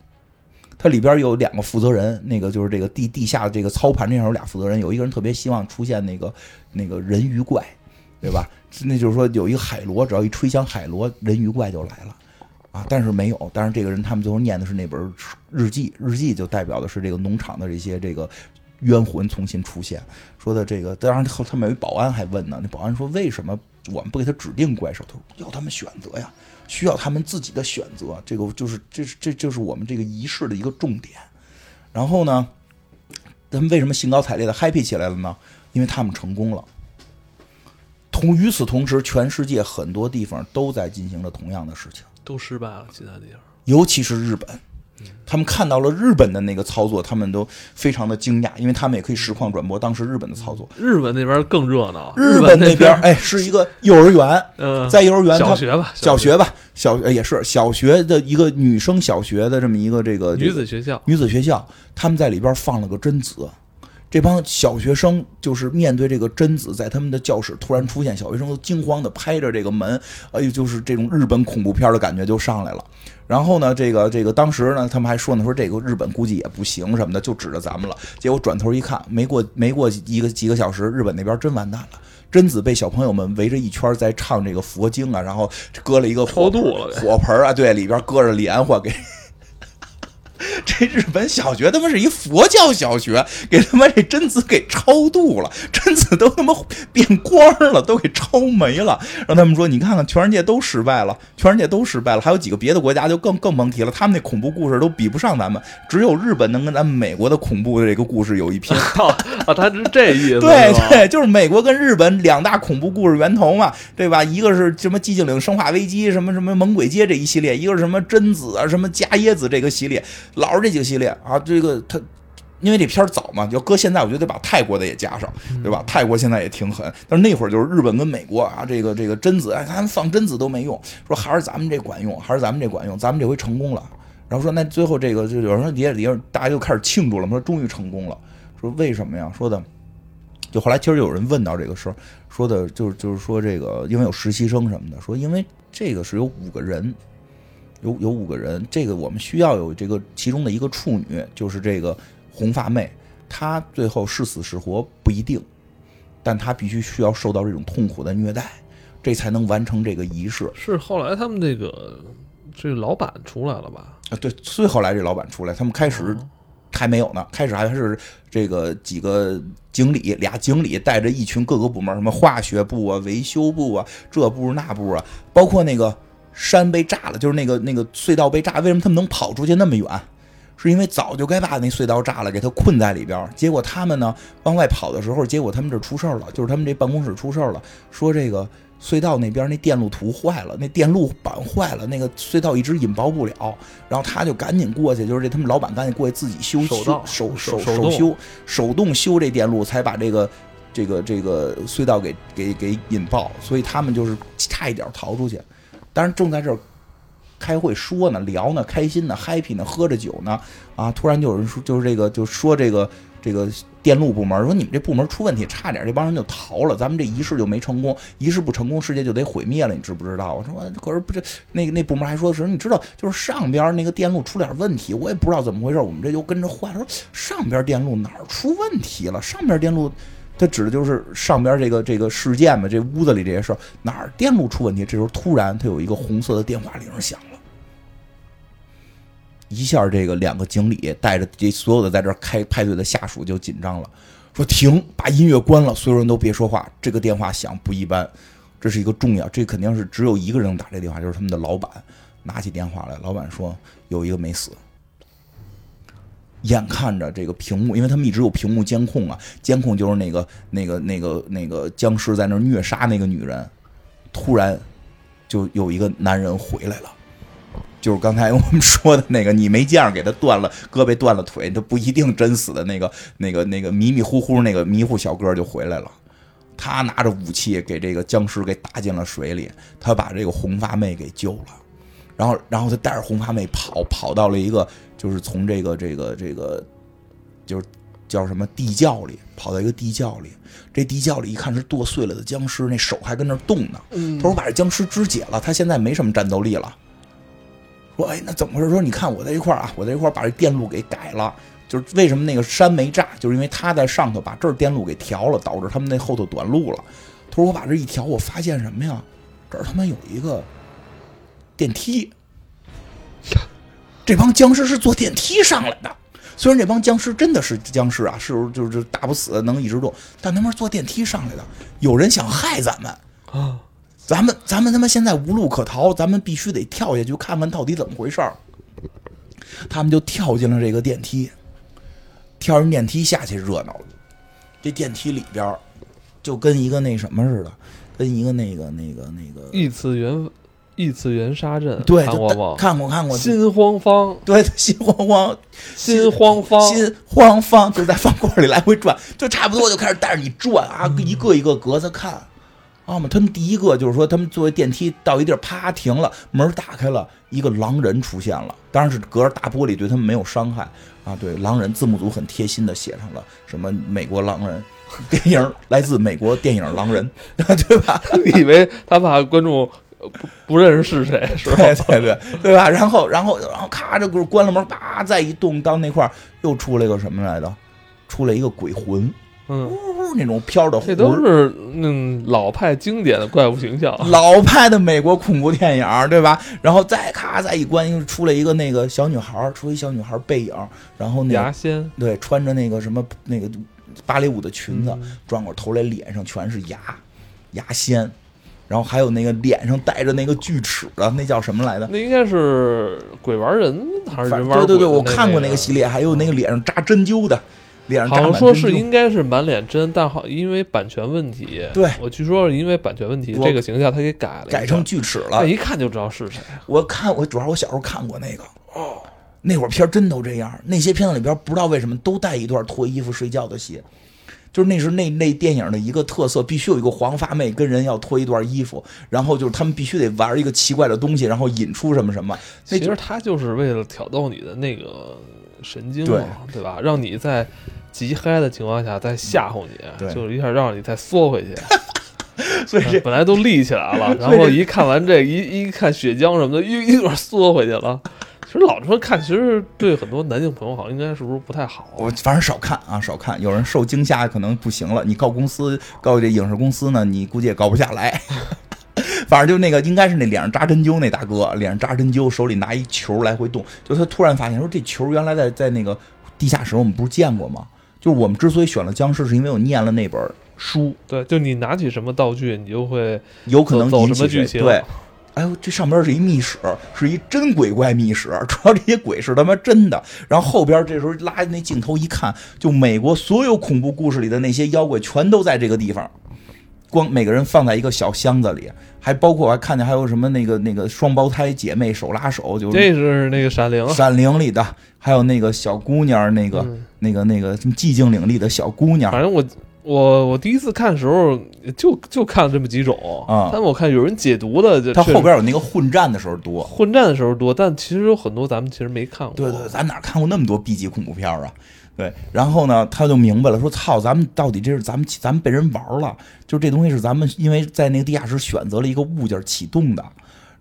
它里边有两个负责人，那个就是这个地地下的这个操盘这上有俩负责人，有一个人特别希望出现那个那个人鱼怪，对吧？那就是说有一个海螺，只要一吹响海螺，人鱼怪就来了。啊，但是没有，但是这个人他们最后念的是那本日记，日记就代表的是这个农场的这些这个冤魂重新出现。说的这个，当然后他们有一保安还问呢，那保安说为什么我们不给他指定怪兽？他说要他们选择呀，需要他们自己的选择。这个就是这是这就是我们这个仪式的一个重点。然后呢，他们为什么兴高采烈的 happy 起来了呢？因为他们成功了。同与此同时，全世界很多地方都在进行着同样的事情。都失败了，其他地方，尤其是日本，他们看到了日本的那个操作，他们都非常的惊讶，因为他们也可以实况转播当时日本的操作。日本那边更热闹，日本那边哎是一个幼儿园，嗯，在幼儿园小学吧，小学吧，小也是小学的一个女生小学的这么一个这个女子学校，女子学校，他们在里边放了个贞子。这帮小学生就是面对这个贞子在他们的教室突然出现，小学生都惊慌的拍着这个门，哎呦，就是这种日本恐怖片的感觉就上来了。然后呢，这个这个当时呢，他们还说呢，说这个日本估计也不行什么的，就指着咱们了。结果转头一看，没过没过一个几个小时，日本那边真完蛋了。贞子被小朋友们围着一圈在唱这个佛经啊，然后搁了一个火度了火盆啊，对，里边搁着莲花给。这日本小学他妈是一佛教小学，给他妈这贞子给超度了，贞子都他妈变光了，都给超没了。让他们说，你看看，全世界都失败了，全世界都失败了。还有几个别的国家就更更甭提了，他们那恐怖故事都比不上咱们，只有日本能跟咱们美国的恐怖的这个故事有一拼。啊，他是这意思？对对，就是美国跟日本两大恐怖故事源头嘛，对吧？一个是什么寂静岭生化危机，什么什么猛鬼街这一系列，一个是什么贞子啊，什么伽椰子这个系列。老是这几个系列啊，这个他，因为这片儿早嘛，要搁现在，我觉得得把泰国的也加上，对吧？泰国现在也挺狠，但是那会儿就是日本跟美国啊，这个这个贞子，哎，他们放贞子都没用，说还是咱们这管用，还是咱们这管用，咱们这回成功了。然后说那最后这个就有人说底下底下大家就开始庆祝了，说终于成功了。说为什么呀？说的，就后来其实有人问到这个事儿，说的就是就是说这个因为有实习生什么的，说因为这个是有五个人。有有五个人，这个我们需要有这个其中的一个处女，就是这个红发妹，她最后是死是活不一定，但她必须需要受到这种痛苦的虐待，这才能完成这个仪式。是后来他们这个这个老板出来了吧？啊，对，最后来这老板出来，他们开始还没有呢，开始还是这个几个经理，俩经理带着一群各个部门，什么化学部啊、维修部啊、这部那部啊，包括那个。山被炸了，就是那个那个隧道被炸，为什么他们能跑出去那么远？是因为早就该把那隧道炸了，给他困在里边。结果他们呢往外跑的时候，结果他们这出事儿了，就是他们这办公室出事儿了，说这个隧道那边那电路图坏了，那电路板坏了，那个隧道一直引爆不了。然后他就赶紧过去，就是这他们老板赶紧过去自己修手手手手修手动修这电路，才把这个这个这个隧道给给给引爆。所以他们就是差一点逃出去。当然正在这儿开会说呢，聊呢，开心呢，happy 呢，喝着酒呢，啊，突然就有人说，就是这个，就说这个这个电路部门说你们这部门出问题，差点这帮人就逃了，咱们这仪式就没成功，仪式不成功，世界就得毁灭了，你知不知道？我说可是不是那个那部门还说是，你知道就是上边那个电路出点问题，我也不知道怎么回事，我们这就跟着坏。说上边电路哪儿出问题了？上边电路。他指的就是上边这个这个事件嘛，这屋子里这些事儿哪儿电路出问题？这时候突然他有一个红色的电话铃响了，一下这个两个经理带着这所有的在这开派对的下属就紧张了，说停，把音乐关了，所有人都别说话。这个电话响不一般，这是一个重要，这肯定是只有一个人能打这电话，就是他们的老板。拿起电话来，老板说有一个没死。眼看着这个屏幕，因为他们一直有屏幕监控啊，监控就是那个那个那个那个僵尸在那虐杀那个女人，突然就有一个男人回来了，就是刚才我们说的那个，你没见着给他断了胳膊断了腿，他不一定真死的那个那个那个迷迷糊糊那个迷糊小哥就回来了，他拿着武器给这个僵尸给打进了水里，他把这个红发妹给救了，然后然后他带着红发妹跑跑到了一个。就是从这个这个这个，就是叫什么地窖里，跑到一个地窖里，这地窖里一看是剁碎了的僵尸，那手还跟那动呢。嗯他说我把这僵尸肢解了，他现在没什么战斗力了。说哎，那怎么回事？说你看我在一块儿啊，我在一块儿把这电路给改了，就是为什么那个山没炸，就是因为他在上头把这儿电路给调了，导致他们那后头短路了。他说我把这一调，我发现什么呀？这儿他妈有一个电梯，这帮僵尸是坐电梯上来的。虽然这帮僵尸真的是僵尸啊，是就是打不死，能一直动，但他们是坐电梯上来的。有人想害咱们，啊，咱们咱们他妈现在无路可逃，咱们必须得跳下去看看到底怎么回事儿。他们就跳进了这个电梯，跳上电梯下去热闹了。这电梯里边儿就跟一个那什么似的，跟一个那个那个那个，异次元异次元杀阵，对，看过吗？看过看过，心慌慌，对心慌慌心慌慌，心慌慌，就在方块里来回转，就差不多就开始带着你转啊，一个一个格子看。啊嘛，他们第一个就是说，他们作为电梯到一地儿，啪停了，门打开了，一个狼人出现了，当然是隔着大玻璃，对他们没有伤害啊。对，狼人字幕组很贴心的写上了什么美国狼人电影，来自美国电影狼人，对吧？你以为他怕观众呃不不认识是谁是吧？对对对对吧？然后然后然后咔，这个关了门，叭再一动，到那块儿又出来个什么来着？出来一个鬼魂，嗯，呜那种飘的魂这都是嗯老派经典的怪物形象。老派的美国恐怖电影，对吧？然后再咔再一关，又出来一个那个小女孩儿，出一小女孩背影，然后那牙仙对穿着那个什么那个芭蕾舞的裙子，嗯转过头来脸上全是牙，牙仙，然后还有那个脸上带着那个锯齿的，那叫什么来的？那应该是鬼玩人还是反人玩鬼？对对对，我看过那那个系列，还有那个脸上扎针灸的，脸上好扎像说是。应该是满脸针，但好因为版权问题，对我据说是因为版权问题，这个形象他给改了，改成锯齿了那，一看就知道是谁。我看我主要我小时候看过那个哦，那会儿片儿真都这样，那些片子里边不知道为什么都带一段脱衣服睡觉的戏，就是那是那那电影的一个特色，必须有一个黄发妹跟人要脱一段衣服，然后就是他们必须得玩一个奇怪的东西，然后引出什么什么。那其实他就是为了挑逗你的那个神经对嘛，对吧？让你在极嗨的情况下再吓唬你，对就是一下让你再缩回去。所以这本来都立起来了，然后一看完这一一看血浆什么的，又一会儿缩回去了。其实老这么看，其实对很多男性朋友好像应该是不是不太好？我反正少看啊，少看。有人受惊吓可能不行了，你告公司告这影视公司呢，你估计也告不下来。反正就那个应该是那脸上扎针灸那大哥，脸上扎针灸，手里拿一球来回动。就他突然发现说，这球原来在在那个地下室我们不是见过吗？就是我们之所以选了僵尸，是因为我念了那本书，对，就你拿起什么道具，你就会有可能走什么剧情。对，哎呦，这上边是一密室，是一真鬼怪密室，主要这些鬼是他妈真的。然后后边这时候拉那镜头一看，就美国所有恐怖故事里的那些妖怪全都在这个地方，光每个人放在一个小箱子里，还包括我还看见还有什么那个那个双胞胎姐妹手拉手，就是这是那个《闪灵》《闪灵》里的，还有那个小姑娘，那个、嗯那个那个什么寂静岭里的小姑娘反，正我我我第一次看的时候就就看了这么几种啊但我看有人解读的，就它后边有那个混战的时候多。混战的时候多，但其实有很多咱们其实没看过。对对，咱哪看过那么多 B 级恐怖片儿啊？对，然后呢，他就明白了，说操，咱们到底这是咱们咱们被人玩了，就这东西是咱们因为在那个地下室选择了一个物件启动的。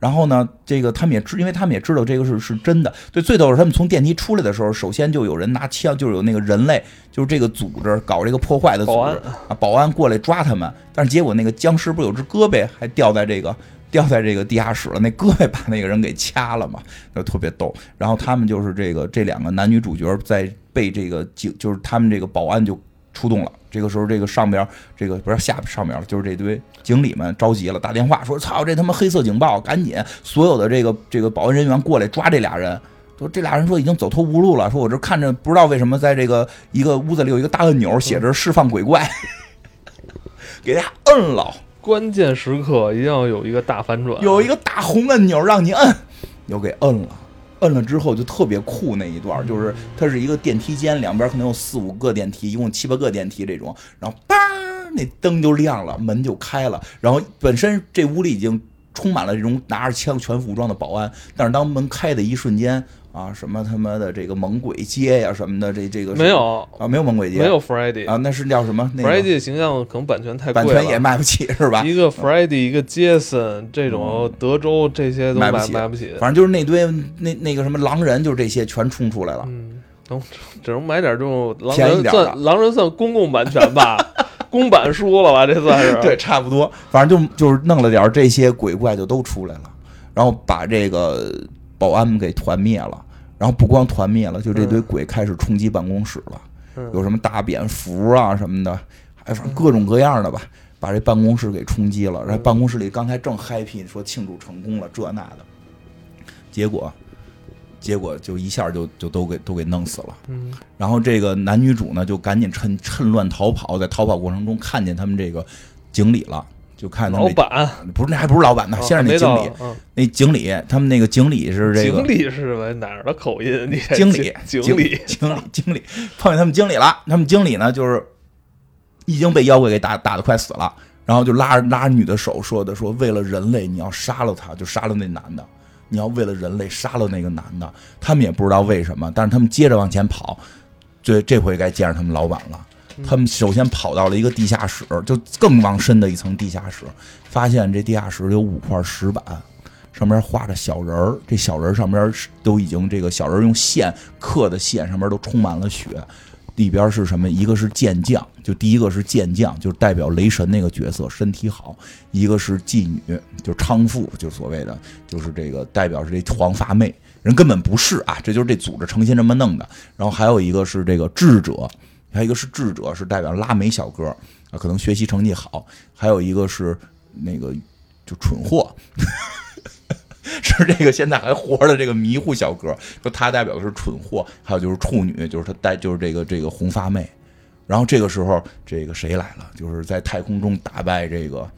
然后呢，这个他们也知，因为他们也知道这个是是真的。对，最逗是他们从电梯出来的时候，首先就有人拿枪，就是有那个人类，就是这个组织搞这个破坏的组织啊，保安过来抓他们。但是结果那个僵尸不是有只胳膊还掉在这个掉在这个地下室了，那胳膊把那个人给掐了嘛，就特别逗。然后他们就是这个这两个男女主角在被这个警，就是他们这个保安就出动了。这个时候，这个上边这个不是下上面，就是这堆经理们着急了，打电话说：“操，这他妈黑色警报，赶紧所有的这个这个保安人员过来抓这俩人。”说这俩人说已经走投无路了，说我这看着不知道为什么在这个一个屋子里有一个大按钮，写着释放鬼怪，给大家摁了。关键时刻一定要有一个大反转。有一个大红按钮让你摁，又给摁了。摁了之后就特别酷那一段，就是它是一个电梯间，两边可能有四五个电梯，一共七八个电梯这种，然后叭，那灯就亮了，门就开了，然后本身这屋里已经充满了这种拿着枪全副武装的保安，但是当门开的一瞬间，啊，什么他妈的这个猛鬼街呀什么的，这这个没有啊，没有猛鬼街，没有 Friday 啊，那是叫什么？那个 Friday 的形象可能版权太贵了，版权也卖不起是吧？一个 Friday，一个 Jason 这种德州这些都买买不起买不起，反正就是那堆那那个什么狼人，就是这些全冲出来了。嗯，能只能买点这种狼人算狼人算公共版权吧，公版书了吧？这算是对，差不多，反正就就是弄了点这些鬼怪就都出来了，然后把这个保安们给团灭了，然后不光团灭了，就这堆嗯。鬼开始冲击办公室了，嗯。有什么大蝙蝠啊什么的，还反正各种各样的吧，把这办公室给冲击了。然后办公室里刚才正 happy 说庆祝成功了这那的，结果结果就一下就就都给都给弄死了。嗯。然后这个男女主呢，就赶紧趁趁乱逃跑，在逃跑过程中看见他们这个经理了，就看老板不是那还不是老板呢，啊先是那经理，嗯那经理他们那个经理是这个经理是吧？哪儿的口音？你经理经理经理经理碰见他们经理了，他们经理呢就是已经被妖怪给打打的快死了，然后就拉着拉着女的手说的说为了人类你要杀了他，就杀了那男的。你要为了人类杀了那个男的，他们也不知道为什么，但是他们接着往前跑，这这回该见着他们老板了。他们首先跑到了一个地下室，就更往深的一层地下室，发现这地下室有五块石板，上面画着小人儿，这小人上面都已经这个小人用线刻的线上面都充满了血，里边是什么？一个是健将，就第一个是健将，就代表雷神那个角色，身体好；一个是妓女，就娼妇，就所谓的就是这个代表是这黄发妹，人根本不是啊，这就是这组织成心这么弄的。然后还有一个是这个智者，还有一个是智者，是代表拉美小哥啊，可能学习成绩好；还有一个是那个就蠢货。是这个现在还活着的这个迷糊小哥，说他代表的是蠢货，还有就是处女，就是他带就是这个这个红发妹。然后这个时候，这个谁来了？就是在太空中打败这个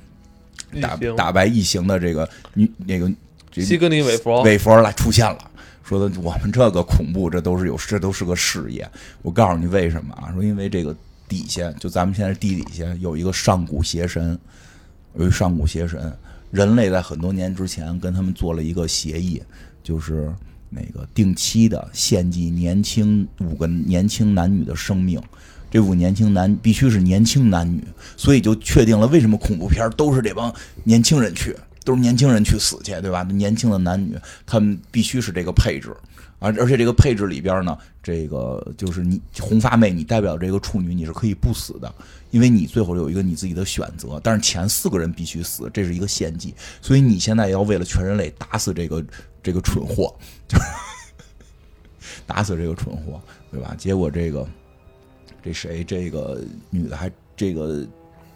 打打败异形的这个女那个这西格尼韦佛，韦佛来出现了，说的我们这个恐怖，这都是有这都是个事业。我告诉你为什么啊？说因为这个底下就咱们现在地底下有一个上古邪神，有一上古邪神，人类在很多年之前跟他们做了一个协议，就是那个定期的献祭年轻五个年轻男女的生命。这五年轻男必须是年轻男女，所以就确定了为什么恐怖片都是这帮年轻人去，都是年轻人去死去，对吧？年轻的男女，他们必须是这个配置。而而且这个配置里边呢，这个就是你红发妹，你代表这个处女，你是可以不死的，因为你最后有一个你自己的选择。但是前四个人必须死，这是一个献祭，所以你现在要为了全人类打死这个这个蠢货，就是打死这个蠢货，对吧？结果这个这谁这个女的还这个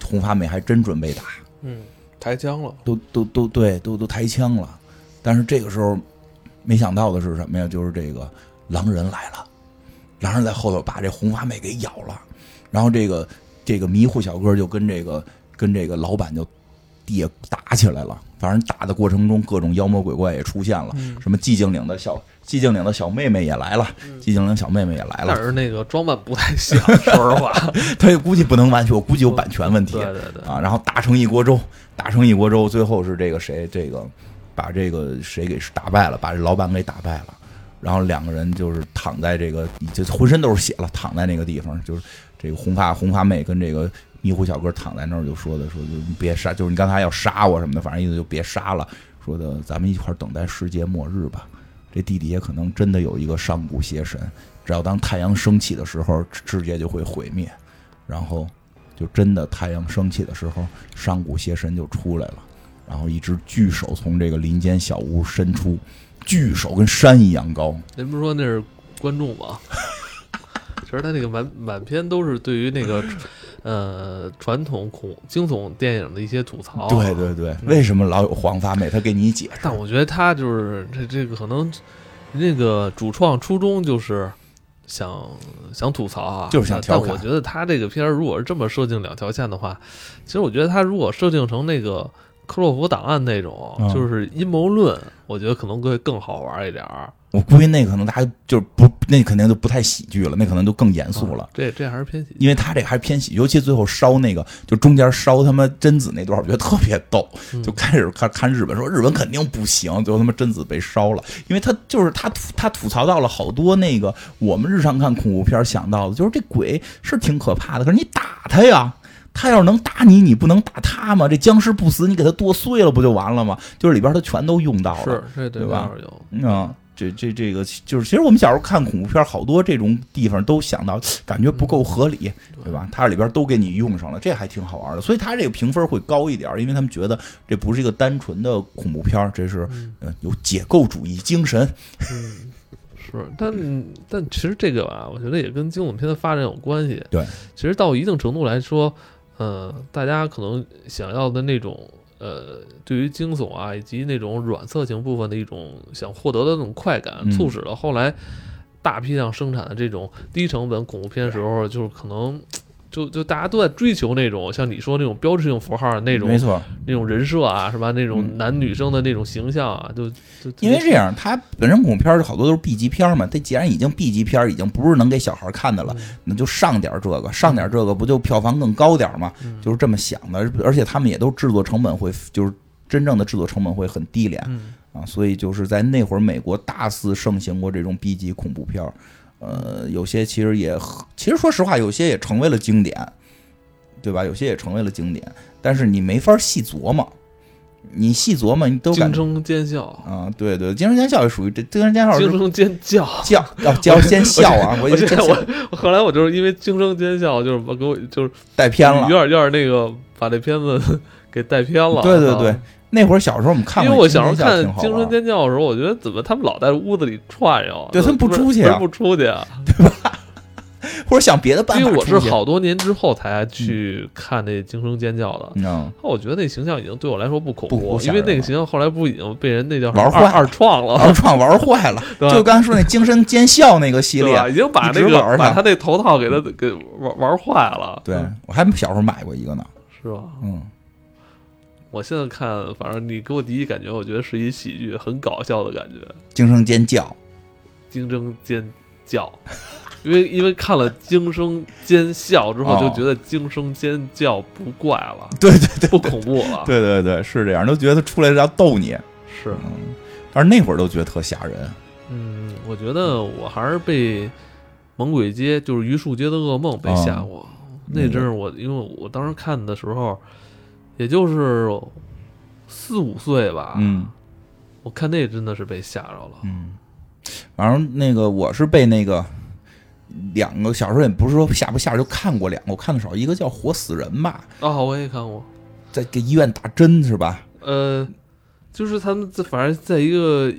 红发妹还真准备打，嗯，抬枪了，都都都对，都都抬枪了。但是这个时候，没想到的是什么呀？就是这个狼人来了，狼人在后头把这红发妹给咬了，然后这个这个迷糊小哥就跟这个跟这个老板就地下打起来了。反正打的过程中，各种妖魔鬼怪也出现了，嗯什么寂静岭的小寂静岭的小妹妹也来了，寂静岭小妹妹也来了。但是那个装扮不太像，说实话，他也估计不能完全，我估计有版权问题。对对对，啊，然后打成一锅粥，打成一锅粥，最后是这个谁，这个把这个谁给打败了，把这老板给打败了，然后两个人就是躺在这个，就浑身都是血了，躺在那个地方，就是这个红发红发妹跟这个迷糊小哥躺在那儿，就说的说就你别杀，就是你刚才要杀我什么的，反正意思就别杀了，说的咱们一块儿等待世界末日吧。这地底下可能真的有一个上古邪神，只要当太阳升起的时候，世界就会毁灭，然后就真的太阳升起的时候，上古邪神就出来了，然后一只巨手从这个林间小屋伸出，巨手跟山一样高，您不是说那是观众吗？其实他那个满满篇都是对于那个呃传统恐惊悚电影的一些吐槽。对对对，为什么老有黄发妹？他给你解释。但我觉得他就是这这个可能那个主创初衷就是想想吐槽啊，就是想调侃但我觉得他这个片儿如果是这么设定两条线的话，其实我觉得他如果设定成那个克洛夫档案那种，嗯就是阴谋论，我觉得可能会更好玩一点儿。我估计那可能大家就是不，那肯定就不太喜剧了，那可能就更严肃了啊。这这还是偏喜剧。因为他这还是偏喜，尤其最后烧那个，就中间烧他妈贞子那段，我觉得特别逗。嗯 就开始看看日本说日本肯定不行，最后他妈贞子被烧了，因为他就是他吐他吐槽到了好多那个我们日常看恐怖片想到的，就是这鬼是挺可怕的，可是你打他呀。他要是能打你，你不能打他吗？这僵尸不死，你给他剁碎了不就完了吗？就是里边他全都用到了。是这对吧嗯，这这这个就是，其实我们小时候看恐怖片，好多这种地方都想到，感觉不够合理，对吧？它里边都给你用上了，这还挺好玩的。所以它这个评分会高一点，因为他们觉得这不是一个单纯的恐怖片，这是嗯呃有解构主义精神。嗯，是，但但其实这个吧，我觉得也跟惊悚片的发展有关系。对，其实到一定程度来说，呃，大家可能想要的那种。呃，对于惊悚啊，以及那种软色情部分的一种想获得的那种快感，嗯促使了后来大批量生产的这种低成本恐怖片时候，就是可能就就大家都在追求那种像你说那种标志性符号的那种没错，那种人设啊，是吧？那种嗯男女生的那种形象啊，就就因为这样，它本身恐怖片儿好多都是 B 级片嘛，它既然已经 B 级片，已经不是能给小孩看的了，嗯那就上点这个，上点这个不就票房更高点嘛？嗯就是这么想的，而且他们也都制作成本会，就是真正的制作成本会很低廉。嗯啊，所以就是在那会儿，美国大肆盛行过这种 B 级恐怖片儿，呃，有些其实也很，其实说实话，有些也成为了经典，对吧？有些也成为了经典，但是你没法细琢磨，你细琢磨，你都惊声尖笑，啊，对对，惊声尖笑也属于这惊声尖笑惊声尖叫。叫要叫先笑啊，我我我我后来我就是因为惊声尖笑，就是把给我就是带偏了有。点有点那个把这片子 给带偏了。对对对啊，那会儿小时候我们看过，因为我小时候看惊声尖叫的时候，我觉得怎么他们老在屋子里串悠？对他们不出去不出去啊？对吧 或者想别的办法因为我是好多年之后才去看那惊声尖叫的。嗯，后我觉得那形象已经对我来说不恐怖，因为那个形象后来不已经被人那叫玩坏二二创了，二创玩坏了，就刚才说那惊声尖笑那个系列？已经把那个把他那头套给他给玩玩坏了，对嗯我还小时候买过一个呢，是吧？嗯。我现在看，反正你给我第一感觉，我觉得是一喜剧，很搞笑的感觉，惊声尖叫，惊声尖叫。因为因为看了惊声尖笑之后，哦。就觉得惊声尖叫不怪了，对对对不恐怖了。对对对，是这样，都觉得出来是要逗你，是，嗯，但是那会儿都觉得特吓人，嗯，我觉得我还是被猛鬼街，就是榆树街的噩梦被吓过。那阵儿我，因为我当时看的时候，也就是四五岁吧，嗯我看那真的是被吓着了。嗯，反正那个我是被那个两个小时候也不是说吓不吓着，就看过两个，我看的少，一个叫《活死人》吧，啊、我也看过，在给医院打针是吧？呃，就是他们在反正在一个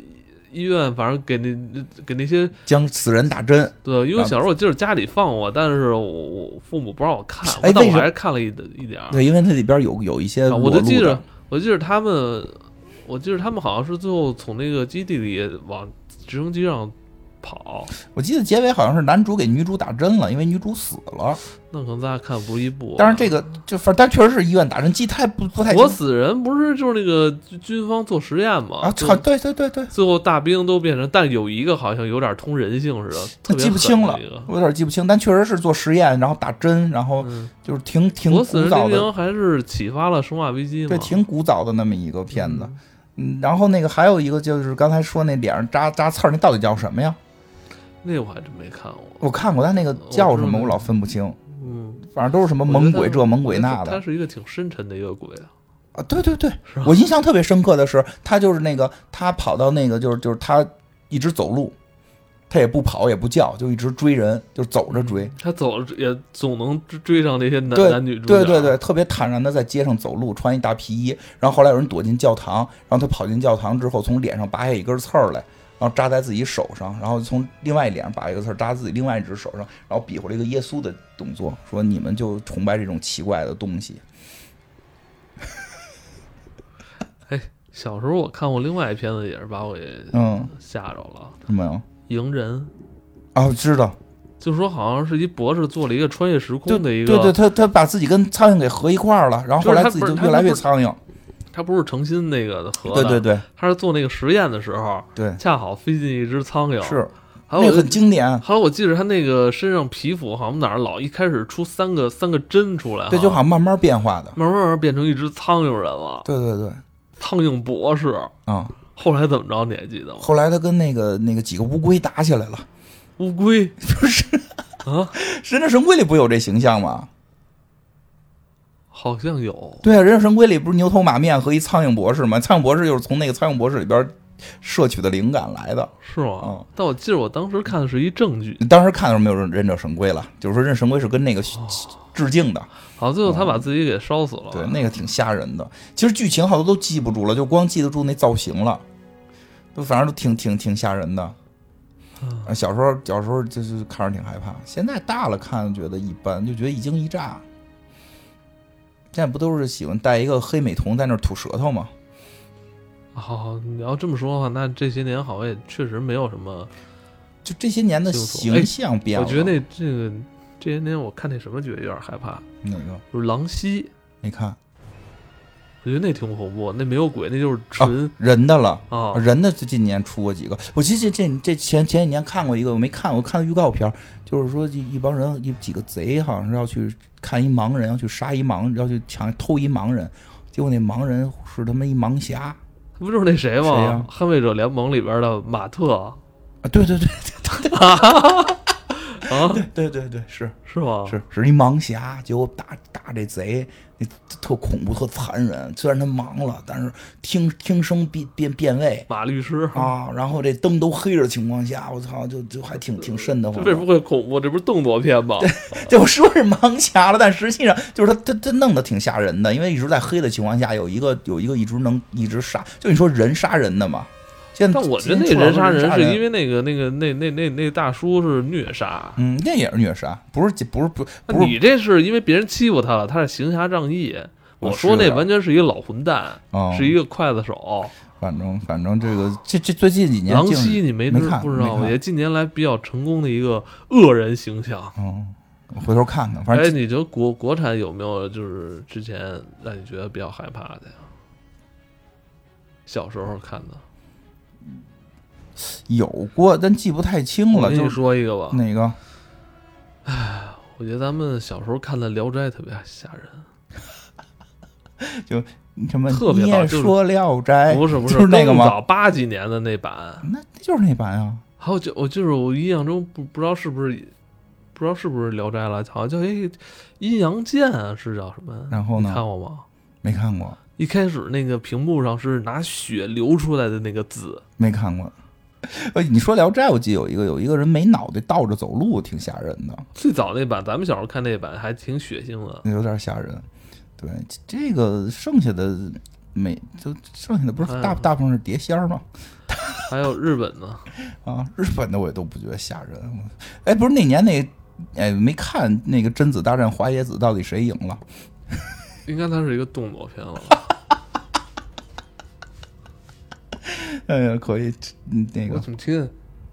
医院，反正给那给那些将死人打针，对，因为啊小时候我记得家里放过，但是我我父母不让我看，哎但我还是看了一一点儿。对，因为它里边有有一些啊，我就记着我记得他们，我记得他们好像是最后从那个基地里往直升机上跑，我记得结尾好像是男主给女主打针了，因为女主死了。那可能咱俩看不是一部啊。当然这个就反正但确实是医院打针，记太不不太清活死人不是就是那个军方做实验嘛？啊，操，对对对对，最后大兵都变成，但有一个好像有点通人性似的，他记不清了我有点记不清，但确实是做实验，然后打针，然后嗯，就是挺挺活古死人黎早的，明还是启发了《生化危机》嘛？对，挺古早的那么一个片子。嗯嗯，然后那个还有一个就是刚才说那脸上扎扎刺儿，那到底叫什么呀？那我还真没看过。我看过，但那个叫什么我老分不清，嗯，反正都是什么猛鬼这猛鬼那的他是一个挺深沉的一个鬼啊，啊。对对对，我印象特别深刻的是，他就是那个他跑到那个就是就是他一直走路，他也不跑也不叫，就一直追人，就走着追。他走着也总能追追上那些男男女主角。对对对，特别坦然的在街上走路，穿一大皮衣。然后后来有人躲进教堂，然后他跑进教堂之后，从脸上拔下一根刺儿来，然后扎在自己手上，然后从另外一脸上把一个刺扎自己另外一只手上，然后比划了一个耶稣的动作，说你们就崇拜这种奇怪的东西。哎小时候我看过另外一片子，也是把我给嗯，吓着了，有没有？《迎人》。哦，知道，就说好像是一博士做了一个穿越时空的一个，对对，他他把自己跟苍蝇给合一块儿了，然后后来自己就越来越苍蝇。他不是诚心那个合的，对对对。他是做那个实验的时候，对，恰好飞进一只苍蝇，是。还有那个很经典。还有我记得他那个身上皮肤好像哪儿老一开始出三个三个针出来哈，对，就好像慢慢变化的。慢慢慢慢变成一只苍蝇人了，对对对，苍蝇博士。啊、后来怎么着你还记得吗？后来他跟那个那个几个乌龟打起来了，乌龟？不是。啊，《忍者神龟》里不有这形象吗？好像有，对啊，《忍者神龟》里不是牛头马面和一苍蝇博士吗？苍蝇博士就是从那个苍蝇博士里边摄取的灵感来的。是吗？嗯但我记得我当时看的是一正剧，当时看的时候没有忍忍者神龟了，就是说忍者神龟是跟那个致敬的，好像最后他把自己给烧死了。对，那个挺吓人的。其实剧情好多都记不住了，就光记得住那造型了，都反正都挺挺挺吓人的。啊，小时候小时候就是看着挺害怕，现在大了看觉得一般，就觉得一惊一乍。现在不都是喜欢戴一个黑美瞳在那吐舌头吗？好，你要这么说的话，那这些年好像也确实没有什么。就这些年的形象变了。我觉得那这个这些年我看那什么觉得有点害怕，哪个就是狼溪，没看我觉得那挺恐怖，那没有鬼，那就是纯人的了。啊人的这近年出过几个，我记得这这这前前几年看过一个，我没看，我看预告片，就是说一一帮人一几个贼好像是要去看一盲人，要去杀一盲，要去抢偷一盲人，结果那盲人是他妈一盲侠不就是那谁谁呀吗？捍卫者联盟里边的马特啊！对对对对对 啊，对对对对，是是吗？是是一盲侠，结果打打这贼，那特恐怖特残忍。虽然他盲了，但是听听声辨辨辨位马律师，啊，然后这灯都黑着情况下，我操，就就还挺挺瘆得慌。这为什么会恐怖？这不是动作片吗？对，我说是盲侠了，但实际上就是他他他弄得挺吓人的，因为一直在黑的情况下，有一个有一个一直能一直杀，就你说人杀人的嘛。但我觉得那人杀人人是因为那个那个那那那那大叔是虐杀，嗯，那也是虐杀，不是不是不那不是你这是因为别人欺负他了，他是行侠仗义。我说那完全是一个老混蛋，啊，是一个刽子手。反正反正这个这这最近几年狼净是溪你没没看知不知道也近年来比较成功的一个恶人形象。嗯，我回头看看，反哎，正你觉得国国产有没有就是之前让你觉得比较害怕的呀？小时候看的，有过，但记不太清了。我跟你就说一个吧，哪个？哎我觉得咱们小时候看的《聊斋》特别吓人。就什么？特别说《聊斋》不是不是就是那个吗？早八几年的那版，那那就是那版啊。还有就我就是我印象中不不知道是不是不知道是不是《聊斋》了，好像叫一阴阳剑啊，是叫什么？然后呢？看过吗？没看过，一开始那个屏幕上是拿血流出来的那个字，没看过。呃，你说《聊斋》，我记得有一个有一个人没脑袋倒着走路，挺吓人的，最早那版，咱们小时候看那版还挺血腥的。那有点吓人。对，这个剩下的没，就剩下的不是大哎大部分是碟仙儿吗？还有日本的，啊，日本的我也都不觉得吓人。哎，不是那年那，哎，没看那个贞子大战花野子，到底谁赢了？应该它是一个动作片了。哎呀，可以，嗯那我个怎么听见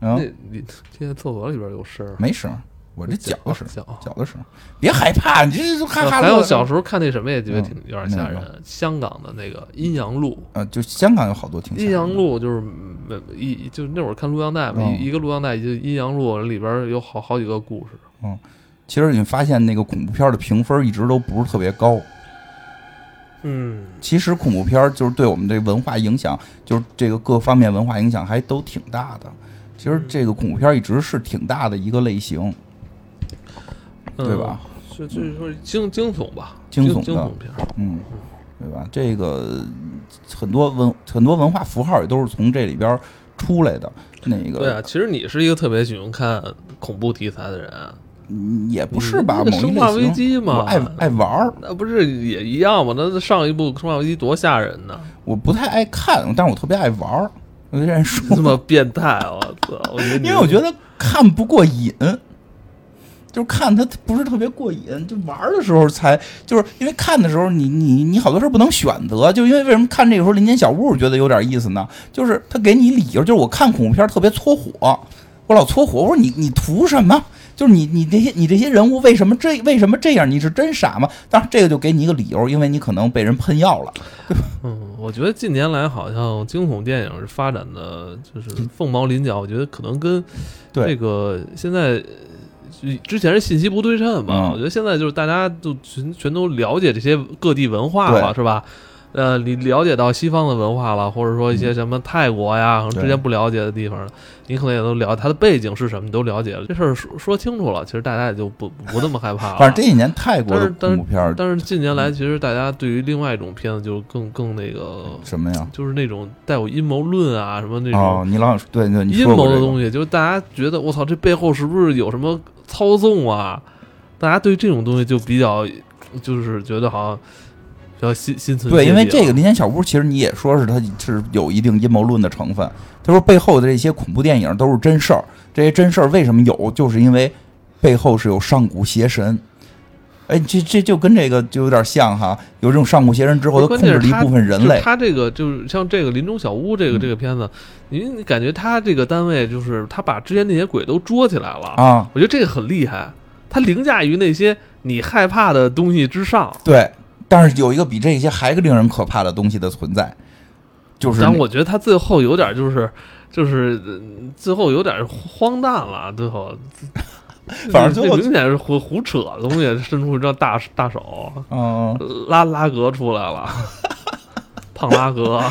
啊那，你听见厕所里边有声儿？没声儿，我这脚的声儿，脚。脚的声儿。别害怕，你这这哈哈还有小时候看那什么也觉得挺嗯有点吓人，香港的那个《阴阳路啊，就香港有好多挺》，阴阳路就是嗯一就那会儿看录像带嘛，一个录像带就《阴阳路》里边有好好几个故事。嗯其实你发现那个恐怖片的评分一直都不是特别高。嗯，其实恐怖片儿就是对我们这文化影响，就是这个各方面文化影响还都挺大的。其实这个恐怖片儿一直是挺大的一个类型，对吧？是就是说惊惊悚吧，惊悚的惊悚片。嗯，对吧？这个很多文很多文化符号也都是从这里边儿出来的。那个对啊，其实你是一个特别喜欢看恐怖题材的人啊，嗯也不是吧？生化危，机嘛，爱爱玩儿，那不是也一样吗？那上一部《生化危机》多吓人呢，我不太爱看，但是我特别爱玩儿。有些人说这么变态，我操！因为我觉得看不过瘾，就是看它不是特别过瘾，就玩儿的时候才就是因为看的时候你你你好多事儿不能选择，就因为为什么看这个时候林间小屋觉得有点意思呢？就是他给你理由，就是我看恐怖片儿特别搓火，我老搓火，我说你你图什么？就是你你这些你这些人物为什么这为什么这样？你是真傻吗？当然这个就给你一个理由，因为你可能被人喷药了。嗯，我觉得近年来好像惊悚电影发展的就是凤毛麟角，我觉得可能跟这个现在。之前是信息不对称嘛，嗯我觉得现在就是大家都全全都了解这些各地文化了，是吧？呃，你了解到西方的文化了，或者说一些什么泰国呀，之前不了解的地方，你可能也都了解它的背景是什么，你都了解了。这事儿说说清楚了，其实大家也就不不那么害怕了。反正这几年泰国的但是恐怖片儿但是近年来，其实大家对于另外一种片子就更更那个，什么呀？就是那种带有阴谋论啊，什么那哦，种你老想对对，阴谋的东西，就是大家觉得我操，这背后是不是有什么操纵啊？大家对这种东西就比较，就是觉得好像心心存对，因为这个林间小屋，其实你也说是它是有一定阴谋论的成分。他说背后的这些恐怖电影都是真事儿，这些真事儿为什么有，就是因为背后是有上古邪神。哎，这这就跟这个就有点像哈，有这种上古邪神之后，他控制了一部分人类就。他这个就是像这个林中小屋这个嗯这个片子，你你感觉他这个单位就是他把之前那些鬼都捉起来了，啊，我觉得这个很厉害，他凌驾于那些你害怕的东西之上。对，但是有一个比这些还令人可怕的东西的存在，就是那但我觉得他最后有点就是就是呃最后有点荒诞了，最后。反正最后明显是胡胡扯的东西，伸出一张大大手，嗯，拉拉格出来了，胖拉格，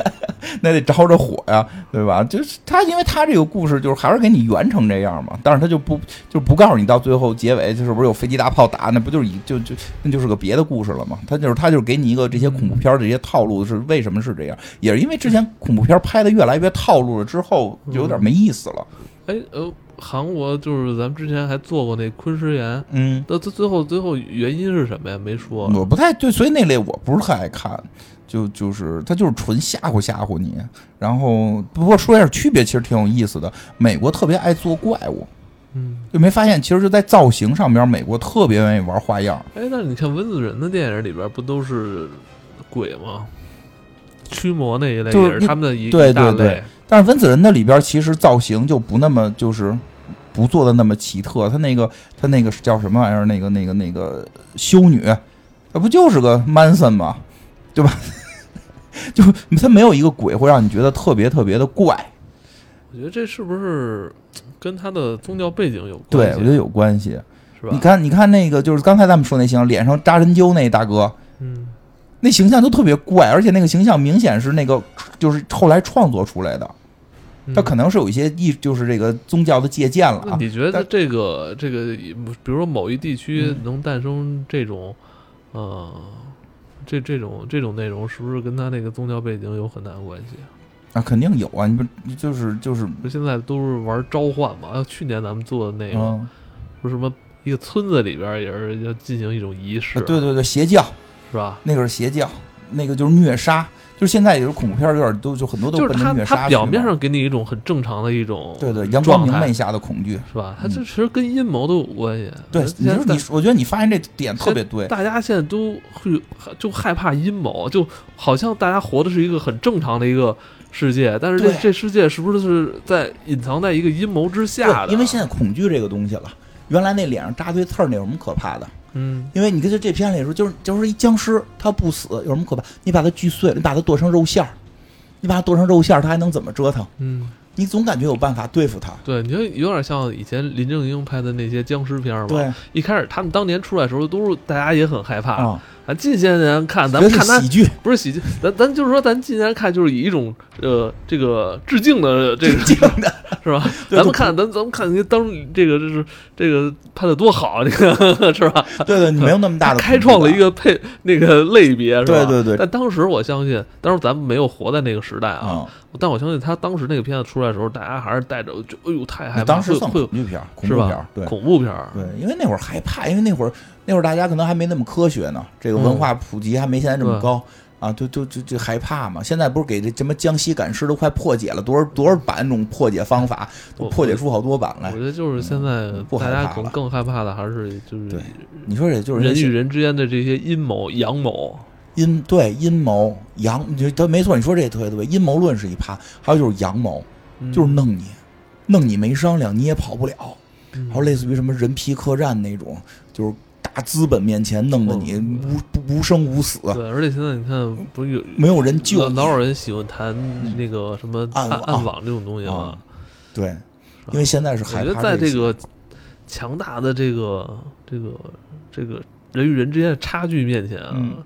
那得着着火呀，对吧？就是他，因为他这个故事就是还是给你圆成这样嘛，但是他就不就不告诉你到最后结尾就是不是有飞机大炮打，那不就是一就就那就是个别的故事了嘛？他就是他就是给你一个这些恐怖片这些套路是为什么是这样，也是因为之前恐怖片拍的越来越套路了之后，就有点没意思了。哎呃，韩国就是咱们之前还做过那昆师岩，嗯，那最最后最后原因是什么呀？没说。我不太对，所以那类我不是太爱看。就就是他就是纯吓唬吓唬你，然后不过说一下区别，其实挺有意思的。美国特别爱做怪物，嗯，就没发现，其实就在造型上边，美国特别愿意玩花样。哎，那你看温子仁的电影里边不都是鬼吗？驱魔那一类就是也是他们的一对对对类。但是温子仁的里边其实造型就不那么就是不做的那么奇特，他那个他那个叫什么玩意儿？那个那个那个修女，那不就是个 Manson 吗？对吧？就他没有一个鬼会让你觉得特别特别的怪。我觉得这是不是跟他的宗教背景有对，关系？我觉得有关系。是吧？你，看，你看那个，就是刚才咱们说那形象，脸上扎针灸那大哥，嗯，那形象都特别怪，而且那个形象明显是那个就是后来创作出来的，他可能。是有一些意，就是这个宗教的借鉴了啊。那你觉得但这个这个，比如说某一地区嗯能诞生这种，呃，这这种这种内容，是不是跟他那个宗教背景有很大的关系？啊，肯定有啊！你不就是就是不现在都是玩召唤嘛？要去年咱们做的那个，嗯，不是什么一个村子里边也是要进行一种仪式，啊对对对，邪教是吧？那个是邪教，那个就是虐杀，就是现在也是恐怖片儿有点都就很多都就是他奔着虐杀他表面上给你一种很正常的一种对对阳光明媚下的恐惧。是吧？他嗯这其实跟阴谋都有关系。对，你说你，我觉得你发现这点特别对。大家现在都会就害怕阴谋，就好像大家活的是一个很正常的一个世界，但是这这世界是不是是在隐藏在一个阴谋之下的？因为现在恐惧这个东西了。原来那脸上扎堆刺儿那有什么可怕的？嗯，因为你跟这这片里说，就是就是一僵尸，他不死有什么可怕？你把它锯碎了，你把它剁成肉馅儿，你把它剁成肉馅儿，它还能怎么折腾？嗯，你总感觉有办法对付它。对，你就有点像以前林正英拍的那些僵尸片吧。，对一开始他们当年出来的时候，都是大家也很害怕。啊，啊，近些年看，咱们看他喜剧，不是喜剧，咱咱就是说，咱近年看就是以一种呃这个致敬的这个。是吧？咱们看，咱咱们看你当这个就是这个拍的多好，这个是吧？对对，你没有那么大的开创了一个配那个类别，是吧？对对对但当时我相信，当时咱们没有活在那个时代啊，啊，但我相信他当时那个片子出来的时候，大家还是带着就哎呦太害怕，当时算会会恐怖片是吧？对恐怖片，对，因为那会儿害怕，因为那会儿那会儿大家可能还没那么科学呢，这个文化普及还没现在这么对高。啊，就就就就害怕嘛！现在不是给这什么江西赶尸都快破解了多少多少版那种破解方法，都破解出好多版来我觉。得就是现在嗯不大害怕了家可能更害怕的还是就是对你说这就是人与人之间的这些阴谋、阳谋。阴对阴谋阳，你他没错，你说这特别对，阴谋论是一趴，还有就是阳谋，嗯就是弄你，弄你没商量，你也跑不了。还有类似于什么人皮客栈那种，就是大资本面前弄得你无不无生无死，对，而且现在你看，不是有没有人救，老老有人喜欢谈那个什么暗暗暗网这种东西嘛啊？对，因为现在是我觉得在这个强大的这个这个这个人与人之间的差距面前啊，嗯。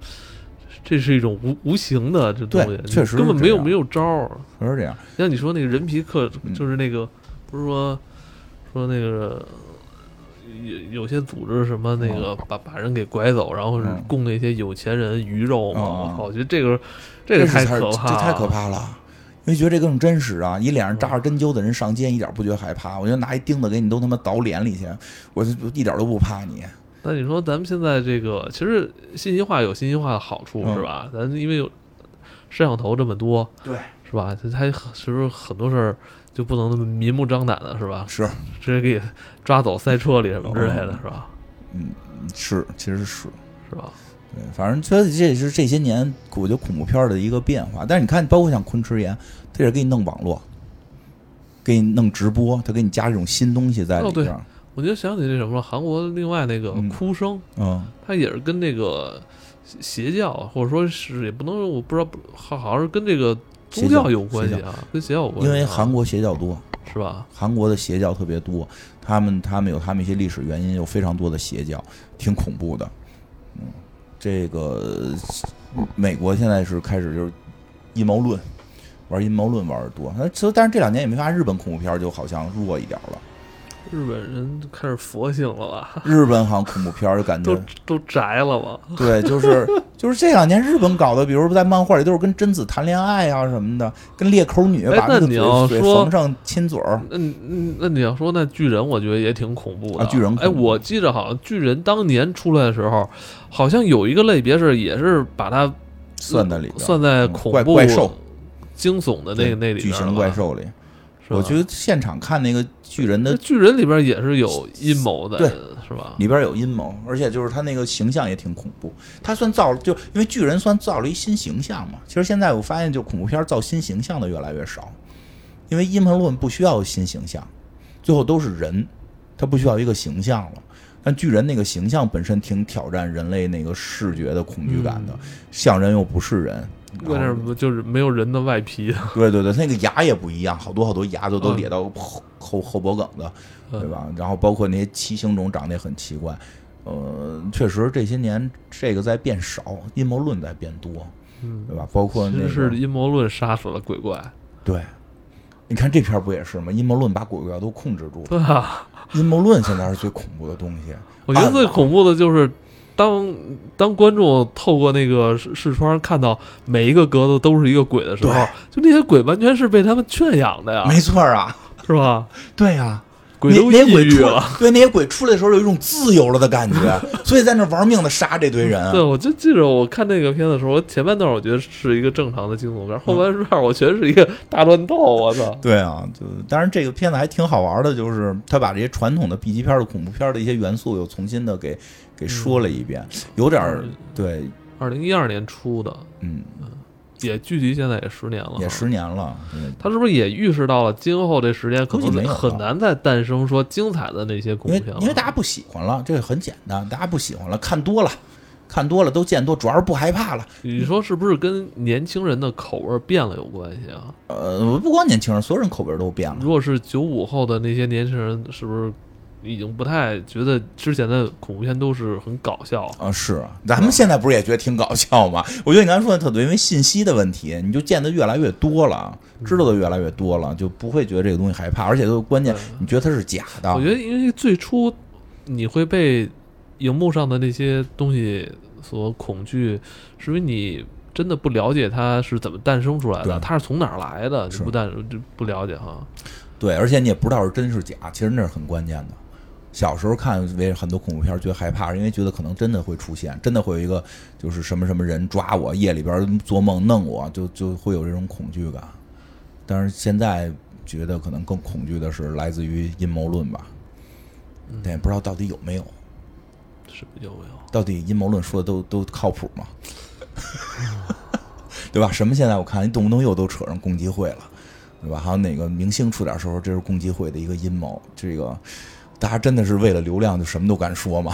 这是一种无无形的这东西，确实根本没有没有招儿。可是这样，像你说那个人皮客，嗯。就是那个不是说说那个。有有些组织什么那个把把人给拐走，然后供那些有钱人鱼肉嘛？我靠，我觉得这个这个太可怕太可怕了。因为觉得这更真实啊！你脸上扎着针灸的人上街，一点不觉得害怕。我觉得拿一钉子给你都他妈倒脸里去，我就一点都不怕你。那你说咱们现在这个，其实信息化有信息化的好处，嗯是吧？咱因为有摄像头这么多，对，是吧？他他是不是很多事儿就不能那么明目张胆的，是吧？是直接给抓走塞车里什么之类的，嗯是吧？嗯是，其实是。是吧？对，反正这这也是这些年我觉得恐怖片儿的一个变化。但是你看，包括像昆池岩，他也是给你弄网络，给你弄直播，他给你加这种新东西在里边儿。我就想起那什么了，韩国另外那个嗯哭声，嗯他也是跟那个邪教，或者说是也不能，我不知道，好好像是跟这个宗邪教教有关系啊，跟邪教有关系啊，因为韩国邪教多，是吧？韩国的邪教特别多，他们他们有他们一些历史原因，有非常多的邪教，挺恐怖的。嗯，这个美国现在是开始就是阴谋论，玩阴谋论玩的多。那其实但是这两年也没发现日本恐怖片就好像弱一点了，日本人开始佛性了吧？日本好像恐怖片就感觉都都宅了吧？对，就是 就是这两年日本搞的，比如在漫画里都是跟贞子谈恋爱啊什么的，跟裂口女哎把那个那你要嘴缝上亲嘴儿。那那你要说那巨人，我觉得也挺恐怖的。啊巨人哎，我记着好像巨人当年出来的时候，好像有一个类别是也是把它算在里算在嗯恐怖、怪怪兽、惊悚的那个那里巨型怪兽里。我觉得现场看那个巨人的巨人里边也是有阴谋的，对是吧？里边有阴谋，而且就是他那个形象也挺恐怖。他算造了，就因为巨人算造了一新形象嘛。其实现在我发现，就恐怖片造新形象的越来越少，因为阴谋论不需要新形象，最后都是人，他不需要一个形象了。但巨人那个形象本身挺挑战人类那个视觉的恐惧感的，像人又不是人。就是没有人的外皮，对对对，那个牙也不一样，好多好多牙都都嗯咧到后后后脖梗子，嗯。对吧？然后包括那些畸形种长得也很奇怪，呃，确实这些年这个在变少，阴谋论在变多，嗯，对吧？包括其那是阴谋论杀死了鬼怪，对，你看这片儿不也是吗？阴谋论把鬼怪都控制住了，对啊，阴谋论现在是最恐怖的东西。我觉得最恐怖的就是。当当观众透过那个视视窗看到每一个格子都是一个鬼的时候，就那些鬼完全是被他们圈养的呀，没错啊，是吧？对呀、鬼都抑那那些鬼出郁了。对那些鬼出来的时候有一种自由了的感觉，所以在那玩命的杀这堆人。对，我就记着我看那个片子的时候，我前半段我觉得是一个正常的惊悚片，后半段我觉得是一个大乱斗，我操！对啊，就当然这个片子还挺好玩的，就是他把这些传统的 B 级片的恐怖片的一些元素又重新的给给说了一遍，有点儿对，二零一二年出的，嗯，也距离现在也十年了，也十年了，嗯他是不是也预示到了今后这十年可能很难再诞生说精彩的那些恐因为怖片了？因为大家不喜欢了，这个很简单，大家不喜欢了，看多了，看多了都见多，主要是不害怕了。你说是不是跟年轻人的口味变了有关系啊？呃，不光年轻人，所有人口味都变了如。果是九五后的那些年轻人，是不是已经不太觉得之前的恐怖片都是很搞笑？啊，是啊，咱们现在不是也觉得挺搞笑吗？我觉得你刚才说的特对，因为信息的问题，你就见的越来越多了，知道的越来越多了，就不会觉得这个东西害怕，而且都关键，你觉得它是假的。我觉得，因为最初你会被荧幕上的那些东西所恐惧，是因为你真的不了解它是怎么诞生出来的，它是从哪儿来的，你不但就不了解哈。对，而且你也不知道是真是假，其实那是很关键的。小时候看为很多恐怖片，觉得害怕，是因为觉得可能真的会出现，真的会有一个就是什么什么人抓我，夜里边做梦弄我，就就会有这种恐惧感。但是现在觉得可能更恐惧的是来自于阴谋论吧，但也不知道到底有没有，是有没有？到底阴谋论说的都都靠谱吗？对吧？什么现在我看你动不动又都扯上共济会了，对吧？还有哪个明星出点时候，这是共济会的一个阴谋，这个。大家真的是为了流量就什么都敢说吗。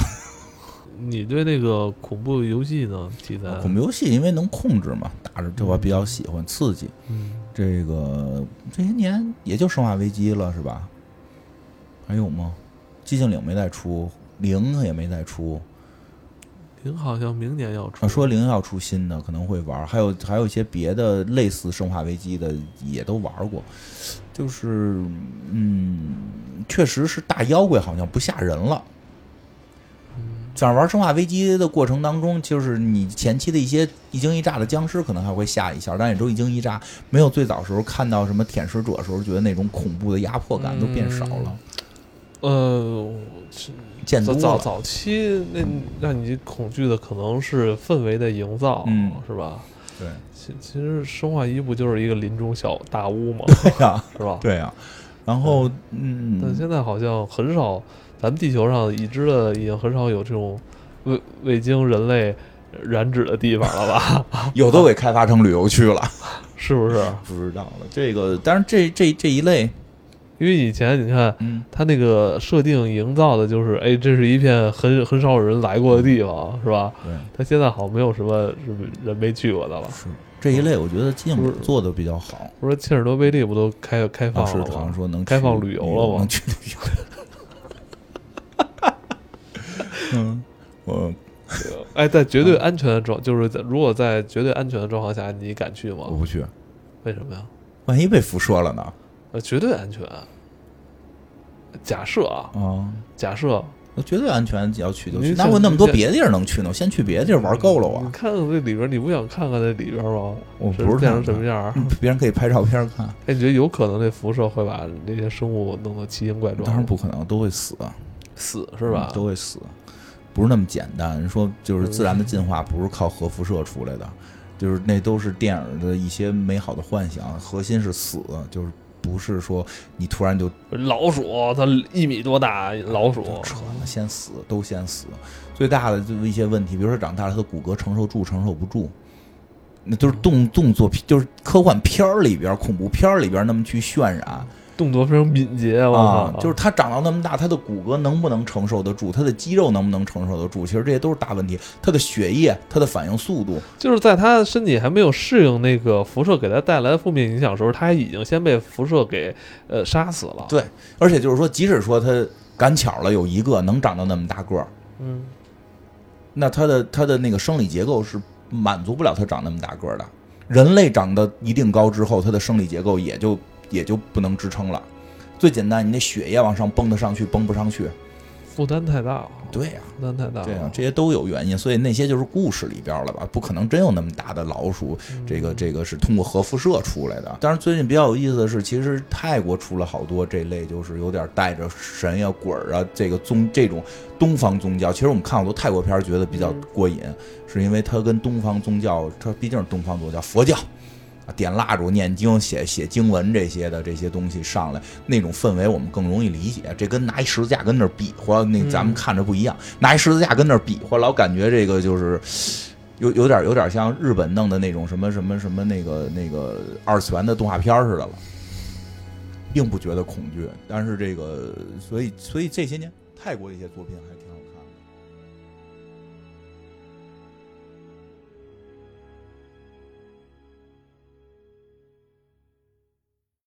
你对那个恐怖游戏呢题材？恐怖游戏因为能控制嘛，打着这我比较喜欢，刺激。嗯，这个这些年也就《生化危机》了，是吧？还有吗？寂静岭没再出，零也没再出。零好像明年要出。啊，说零要出新的，可能会玩。还有还有一些别的类似《生化危机》的也都玩过。就是嗯，确实是大妖怪好像不吓人了。像玩《生化危机》的过程当中，就是你前期的一些一惊一乍的僵尸可能还会吓一下，但也都一惊一乍，没有最早时候看到什么舔食者的时候觉得那种恐怖的压迫感都变少了。呃，见多。早早期那让你恐惧的可能是氛围的营造，嗯，是吧？对，其其实《生化一》不就是一个林中小大屋吗？对呀，是吧？对呀。然后，嗯，但现在好像很少，咱们地球上已知的已经很少有这种未未经人类染指的地方了吧？有都给开发成旅游区了，是不是？不知道了。这个，但是这这这一类，因为以前你看，嗯，它那个设定营造的就是，哎，这是一片很很少有人来过的地方，是吧？对。它现在好像没有什么是人没去过的了。是这一类，我觉得寂静做的比较好。不是切尔诺贝利不都开开放了吗？好像说能开放旅游了吗？能去旅游。嗯，我 哎，在绝对安全的状，就是在如果在绝对安全的状况下，你敢去吗？我不去，为什么呀？万一被辐射了呢？呃，绝对安全。假设啊，啊，假设绝对安全，要去就去。你哪有那么多别的地儿能去呢？我先去别的地儿玩够了你啊！看看这里边，你不想看看那里边吗？我不是变成什么样别人可以拍照片看，哎，你觉得有可能那辐射会把那些生物弄得奇形怪状？当然不可能，都会死，死是吧？都会死，不是那么简单。说就是自然的进化不是靠核辐射出来的，就是那都是电影的一些美好的幻想，核心是死，就是不是说你突然就老鼠它一米多大，老鼠扯了，先死都先死。最大的就是一些问题，比如说长大了，它的骨骼承受住承受不住，那都是动动作片，就是科幻片儿里边、恐怖片儿里边那么去渲染动作非常敏捷，我啊！，就是它长到那么大，它的骨骼能不能承受得住？它的肌肉能不能承受得住？其实这些都是大问题。它的血液、它的反应速度，就是在他身体还没有适应那个辐射给他带来的负面影响的时候，他已经先被辐射给呃杀死了。对，而且就是说，即使说它赶巧了有一个能长到那么大个儿，嗯，那它的它的那个生理结构是满足不了它长那么大个儿的。人类长到一定高之后，它的生理结构也就也就不能支撑了。最简单，你那血液往上蹦得上去，蹦不上去。负担太大了，对呀、负担太大了。对呀、这些都有原因，所以那些就是故事里边了吧？不可能真有那么大的老鼠，嗯这个这个是通过核辐射出来的。当然，最近比较有意思的是，其实泰国出了好多这类，就是有点带着神呀、鬼儿啊，这个宗这种东方宗教。其实我们看好多泰国片儿，觉得比较嗯过瘾，是因为它跟东方宗教，它毕竟是东方宗教，佛教。点蜡烛、念经、写写经文这些的这些东西上来，那种氛围我们更容易理解。这跟拿一十字架跟那儿比划，那咱们看着不一样。拿一十字架跟那儿比划，老感觉这个就是有有点有点像日本弄的那种什么什么什么那个那个二次元的动画片似的了，并不觉得恐惧。但是这个，所以所以这些年泰国一些作品还。